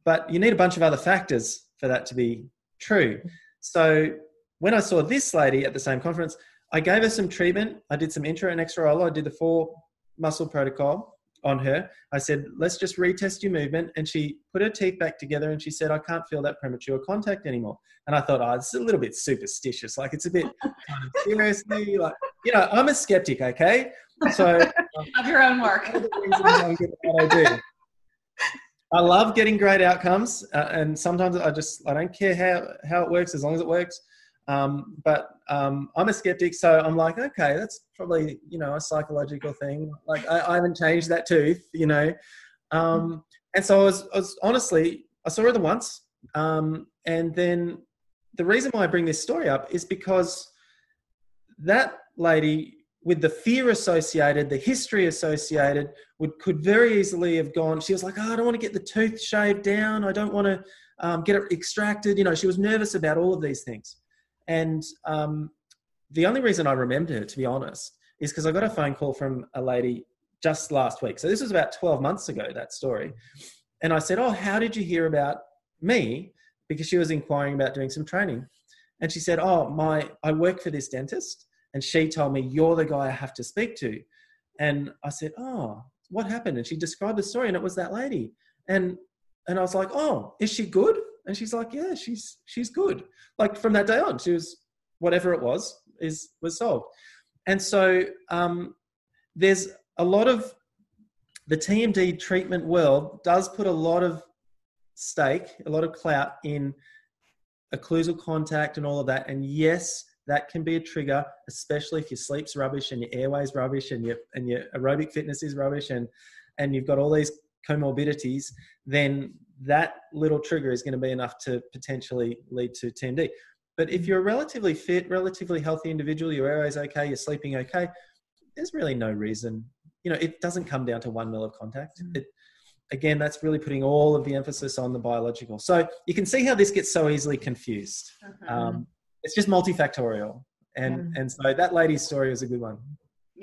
but you need a bunch of other factors for that to be true. So when I saw this lady at the same conference, I gave her some treatment. I did some intro and extra oral. I did the four muscle protocol on her. I said, let's just retest your movement. And she put her teeth back together and she said, I can't feel that premature contact anymore. And I thought, oh, it's a little bit superstitious. Like it's a bit kind of seriously, like, you know, I'm a skeptic, okay? So (laughs) of your own work. one of the reasons I'm good at what I do. I love getting great outcomes, uh, and sometimes I just I don't care how how it works as long as it works. Um, but um, I'm a skeptic, so I'm like, okay, that's probably you know a psychological thing. Like I, I haven't changed that tooth, you know. Um, and so I was, I was honestly, I saw her the once, um, and then the reason why I bring this story up is because that lady with the fear associated, the history associated, would could very easily have gone. She was like, "Oh, I don't want to get the tooth shaved down. I don't want to um, get it extracted." You know, she was nervous about all of these things. And um, the only reason I remember her, to be honest, is because I got a phone call from a lady just last week. So this was about twelve months ago. That story, and I said, "Oh, how did you hear about me?" Because she was inquiring about doing some training, and she said, "Oh, my, I work for this dentist." And she told me, You're the guy I have to speak to. And I said, Oh, what happened? And she described the story, and it was that lady. And and I was like, Oh, is she good? And she's like, Yeah, she's she's good. Like from that day on, she was whatever it was, is was solved. And so um, there's a lot of the TMD treatment world does put a lot of stake, a lot of clout in occlusal contact and all of that. And yes, that can be a trigger, especially if your sleep's rubbish and your airways rubbish and your and your aerobic fitness is rubbish and and you've got all these comorbidities, then that little trigger is going to be enough to potentially lead to TMD. But if you're a relatively fit, relatively healthy individual, your airway's okay, you're sleeping okay, there's really no reason. You know, it doesn't come down to one mil of contact. Mm. It, again, that's really putting all of the emphasis on the biological. So you can see how this gets so easily confused. Mhm. Um, it's just multifactorial, and Mm. and so that lady's story was a good one.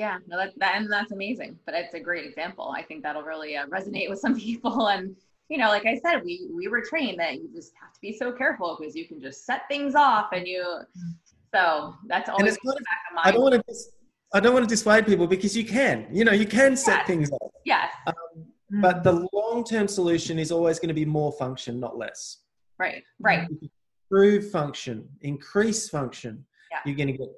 Yeah, no, that, that and that's amazing. But it's a great example. I think that'll really uh, resonate with some (laughs) people. And you know, like I said, we we were trained that you just have to be so careful because you can just set things off, and you. So that's always kind in the back of I mind. don't want to. Dis- I don't want to dissuade people because you can. You know, you can set Yes. things up, Yes, Mm. but the long-term solution is always going to be more function, not less. right, right. Improve function, increase function. Yeah. You're going to get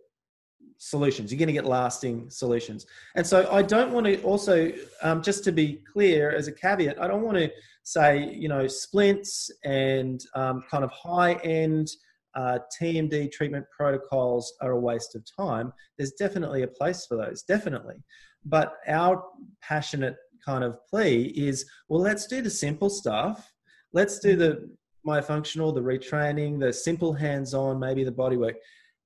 solutions. You're going to get lasting solutions. And so I don't want to also, um, just to be clear as a caveat, I don't want to say, you know, splints and um, kind of high end uh, TMD treatment protocols are a waste of time. There's definitely a place for those, definitely. But our passionate kind of plea is well, let's do the simple stuff. Let's do the myofunctional, the retraining, the simple hands on, maybe the body work.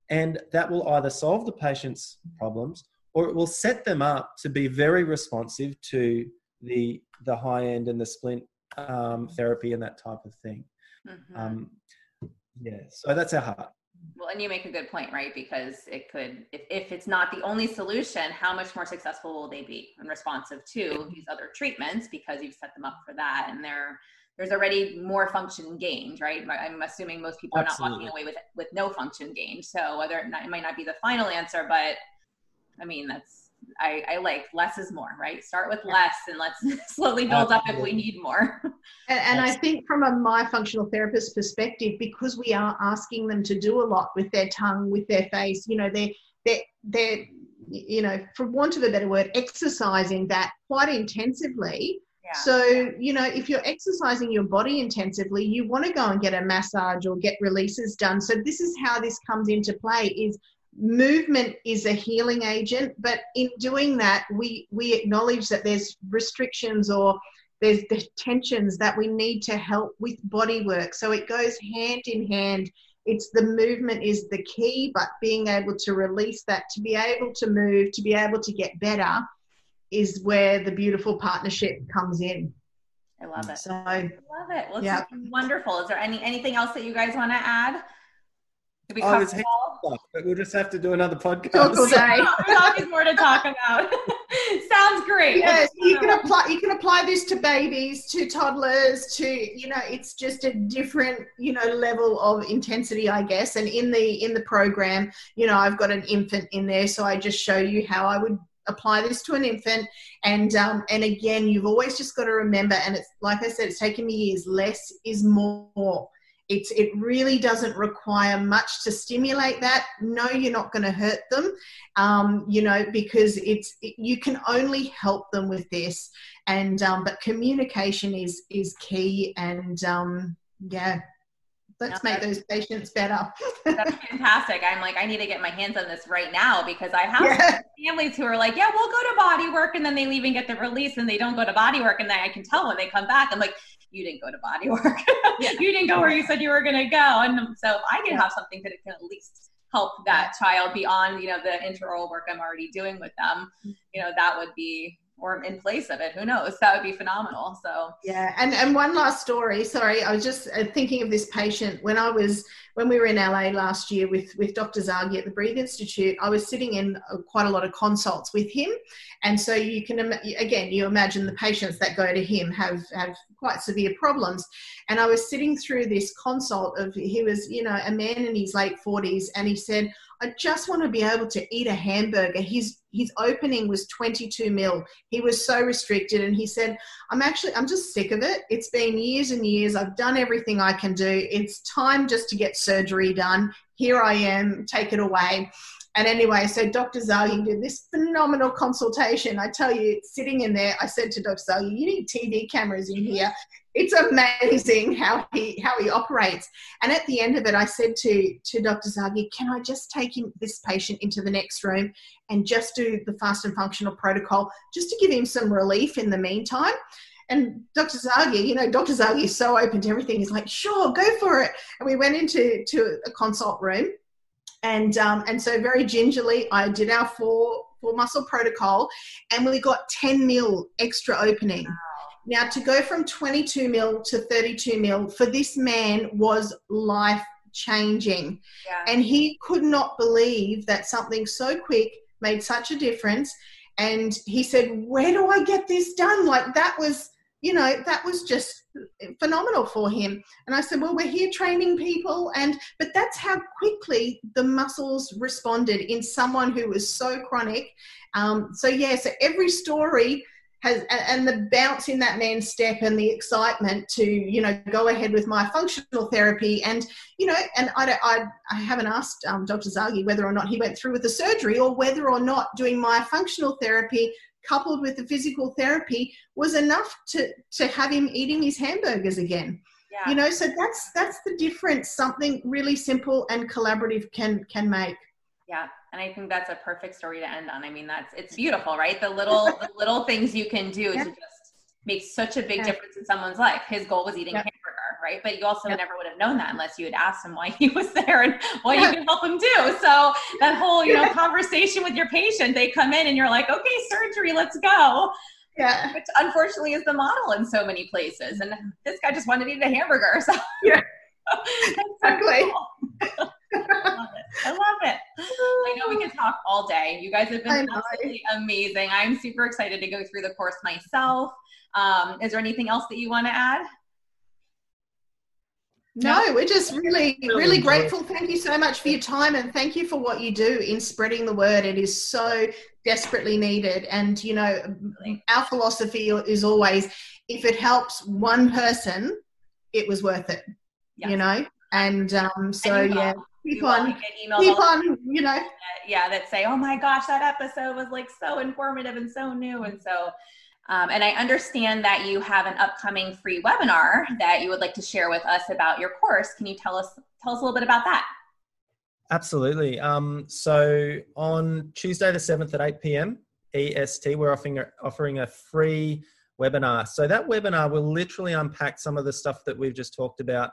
And that will either solve the patient's problems or it will set them up to be very responsive to the, the high end and the splint um, therapy and that type of thing. Mm-hmm. Um, yeah, so that's our heart. Well, and you make a good point, right? Because it could, if, if it's not the only solution, how much more successful will they be and responsive to these other treatments because you've set them up for that and they're there's already more function gained, right? I'm assuming most people are not walking away with with no function gained. So whether it, not, it might not be the final answer, but I mean that's I, I, like less is more, right? Start with less and let's (laughs) slowly build Absolutely. up if we need more. And, and I think from a myofunctional therapist perspective, because we are asking them to do a lot with their tongue, with their face, you know, they're, they're, they're you know, for want of a better word, exercising that quite intensively. So, you know, if you're exercising your body intensively, you want to go and get a massage or get releases done. So this is how this comes into play is movement is a healing agent but in doing that we we acknowledge that there's restrictions or there's the tensions that we need to help with body work. So it goes hand in hand. It's the movement is the key but being able to release that to be able to move to be able to get better is where the beautiful partnership comes in i love it so i love it well yeah. wonderful is there any anything else that you guys want to add did we oh, stuff, but we'll just have to do another podcast. (laughs) There's always more to talk about. (laughs) Sounds great. Yes, you can apply. You can apply this to babies, to toddlers, to you know, it's just a different you know level of intensity, I guess. And in the in the program, you know, I've got an infant in there, so I just show you how I would apply this to an infant and um, and again you've always just got to remember and it's like i said it's taken me years less is more it's, it really doesn't require much to stimulate that. No, you're not going to hurt them, um, you know, because it's it, you can only help them with this. And um, but communication is is key. And um, yeah, let's make those patients better. that's fantastic. I'm like, I need to get my hands on this right now because I have yeah. families who are like, yeah, we'll go to body work and then they leave and get the release and they don't go to body work and then I can tell when they come back. I'm like, you didn't go to body (laughs) work. Yeah. you didn't go where you said you were going to go. And so if I can have something that can at least help that child beyond, you know, the intraoral work I'm already doing with them, mm-hmm. you know, that would be or in place of it who knows? That would be phenomenal so. Yeah and and one last story sorry i was just uh, thinking of this patient. When i was when we were in la last year with with dr zaghi at the breathe institute i was sitting in uh, quite a lot of consults with him. And so you can again you imagine the patients that go to him have have quite severe problems. And i was sitting through this consult of he was you know a man in his late 40s and he said I just want to be able to eat a hamburger. His his opening was 22 mil. He was so restricted, and he said, "I'm actually I'm just sick of it. It's been years and years. I've done everything I can do. It's time just to get surgery done. Here I am. Take it away." And anyway, so Dr. Zaghi did this phenomenal consultation. I tell you, sitting in there, I said to Dr. Zaghi, you need TV cameras in here. It's amazing how he how he operates. And at the end of it, I said to, to Dr. Zaghi, can I just take him this patient into the next room and just do the fast and functional protocol just to give him some relief in the meantime? And Dr. Zaghi, you know, Dr. Zaghi is so open to everything. He's like, sure, go for it. And we went into to a consult room and um, and so very gingerly, I did our four four muscle protocol, and we got 10 mil extra opening. Now to go from 22 mil to 32 mil for this man was life changing, yeah. and he could not believe that something so quick made such a difference. And he said, "Where do I get this done?" Like that was you know that was just phenomenal for him and i said well we're here training people and but that's how quickly the muscles responded in someone who was so chronic um, so yeah so every story has and the bounce in that man's step and the excitement to you know go ahead with myofunctional therapy and you know and i i, I haven't asked um, dr zaghi whether or not he went through with the surgery or whether or not doing myofunctional therapy coupled with the physical therapy was enough to to have him eating his hamburgers again Yeah. You know, so that's that's the difference. Something really simple and collaborative can can make. Yeah, and I think that's a perfect story to end on. I mean, that's it's beautiful, right? The little the little things you can do yeah. to just make such a big yeah. difference in someone's life. His goal was eating yeah. hamburger, right? But you also never would have known that unless you had asked him why he (laughs) was there and what you could help him do. So that whole, you know, conversation with your patient, they come in and you're like, okay, surgery, let's go. Yeah. Which unfortunately is the model in so many places. And this guy just wanted to eat a hamburger. (laughs) So yeah. (laughs) exactly. Cool. I love it. I love it. I know we can talk all day. You guys have been absolutely amazing. I'm super excited to go through the course myself. Um, is there anything else that you want to add? No, we're just really, really grateful. Thank you so much for your time and thank you for what you do in spreading the word. It is so desperately needed. And, you know, our philosophy is always if it helps one person, it was worth it, yes. you know? And um, so, and yeah, keep on, keep on, you know. Yeah, that say, oh my gosh, that episode was like so informative and so new. And so, um, and I understand that you have an upcoming free webinar that you would like to share with us about your course. Can you tell us tell us a little bit about that? Absolutely. Um, so on Tuesday the seventh at eight pm EST, we're offering offering a free webinar. So that webinar will literally unpack some of the stuff that we've just talked about.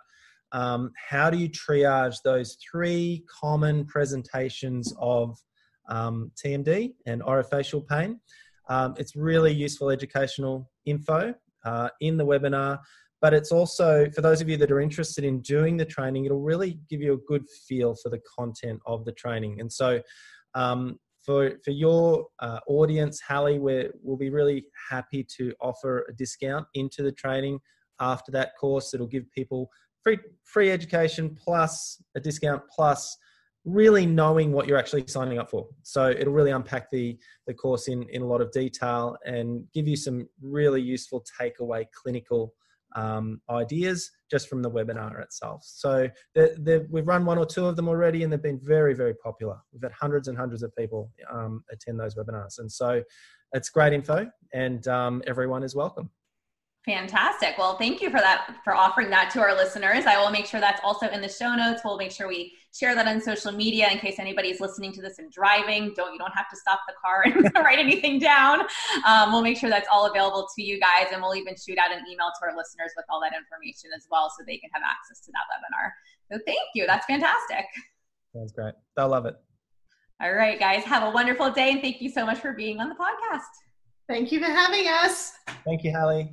Um, how do you triage those three common presentations of um, TMD and orofacial pain? Um, it's really useful educational info uh, in the webinar, but it's also, for those of you that are interested in doing the training, it'll really give you a good feel for the content of the training. And so, um, for, for your uh, audience, Hallie, we will be really happy to offer a discount into the training after that course. It'll give people free free education plus a discount plus really knowing what you're actually signing up for. So it'll really unpack the, the course in, in a lot of detail and give you some really useful takeaway clinical um, ideas just from the webinar itself. So we've run one or two of them already and they've been very, very popular. We've had hundreds and hundreds of people um, attend those webinars. And so it's great info and um, everyone is welcome. Fantastic. Well, thank you for that, for offering that to our listeners. I will make sure that's also in the show notes. We'll make sure we share that on social media in case anybody's listening to this and driving. Don't, you don't have to stop the car (laughs) and (laughs) write anything down. Um, we'll make sure that's all available to you guys. And we'll even shoot out an email to our listeners with all that information as well so they can have access to that webinar. So thank you. That's fantastic. Sounds great. i'll love it. All right, guys. Have a wonderful day. And thank you so much for being on the podcast. Thank you for having us. Thank you, Hallie.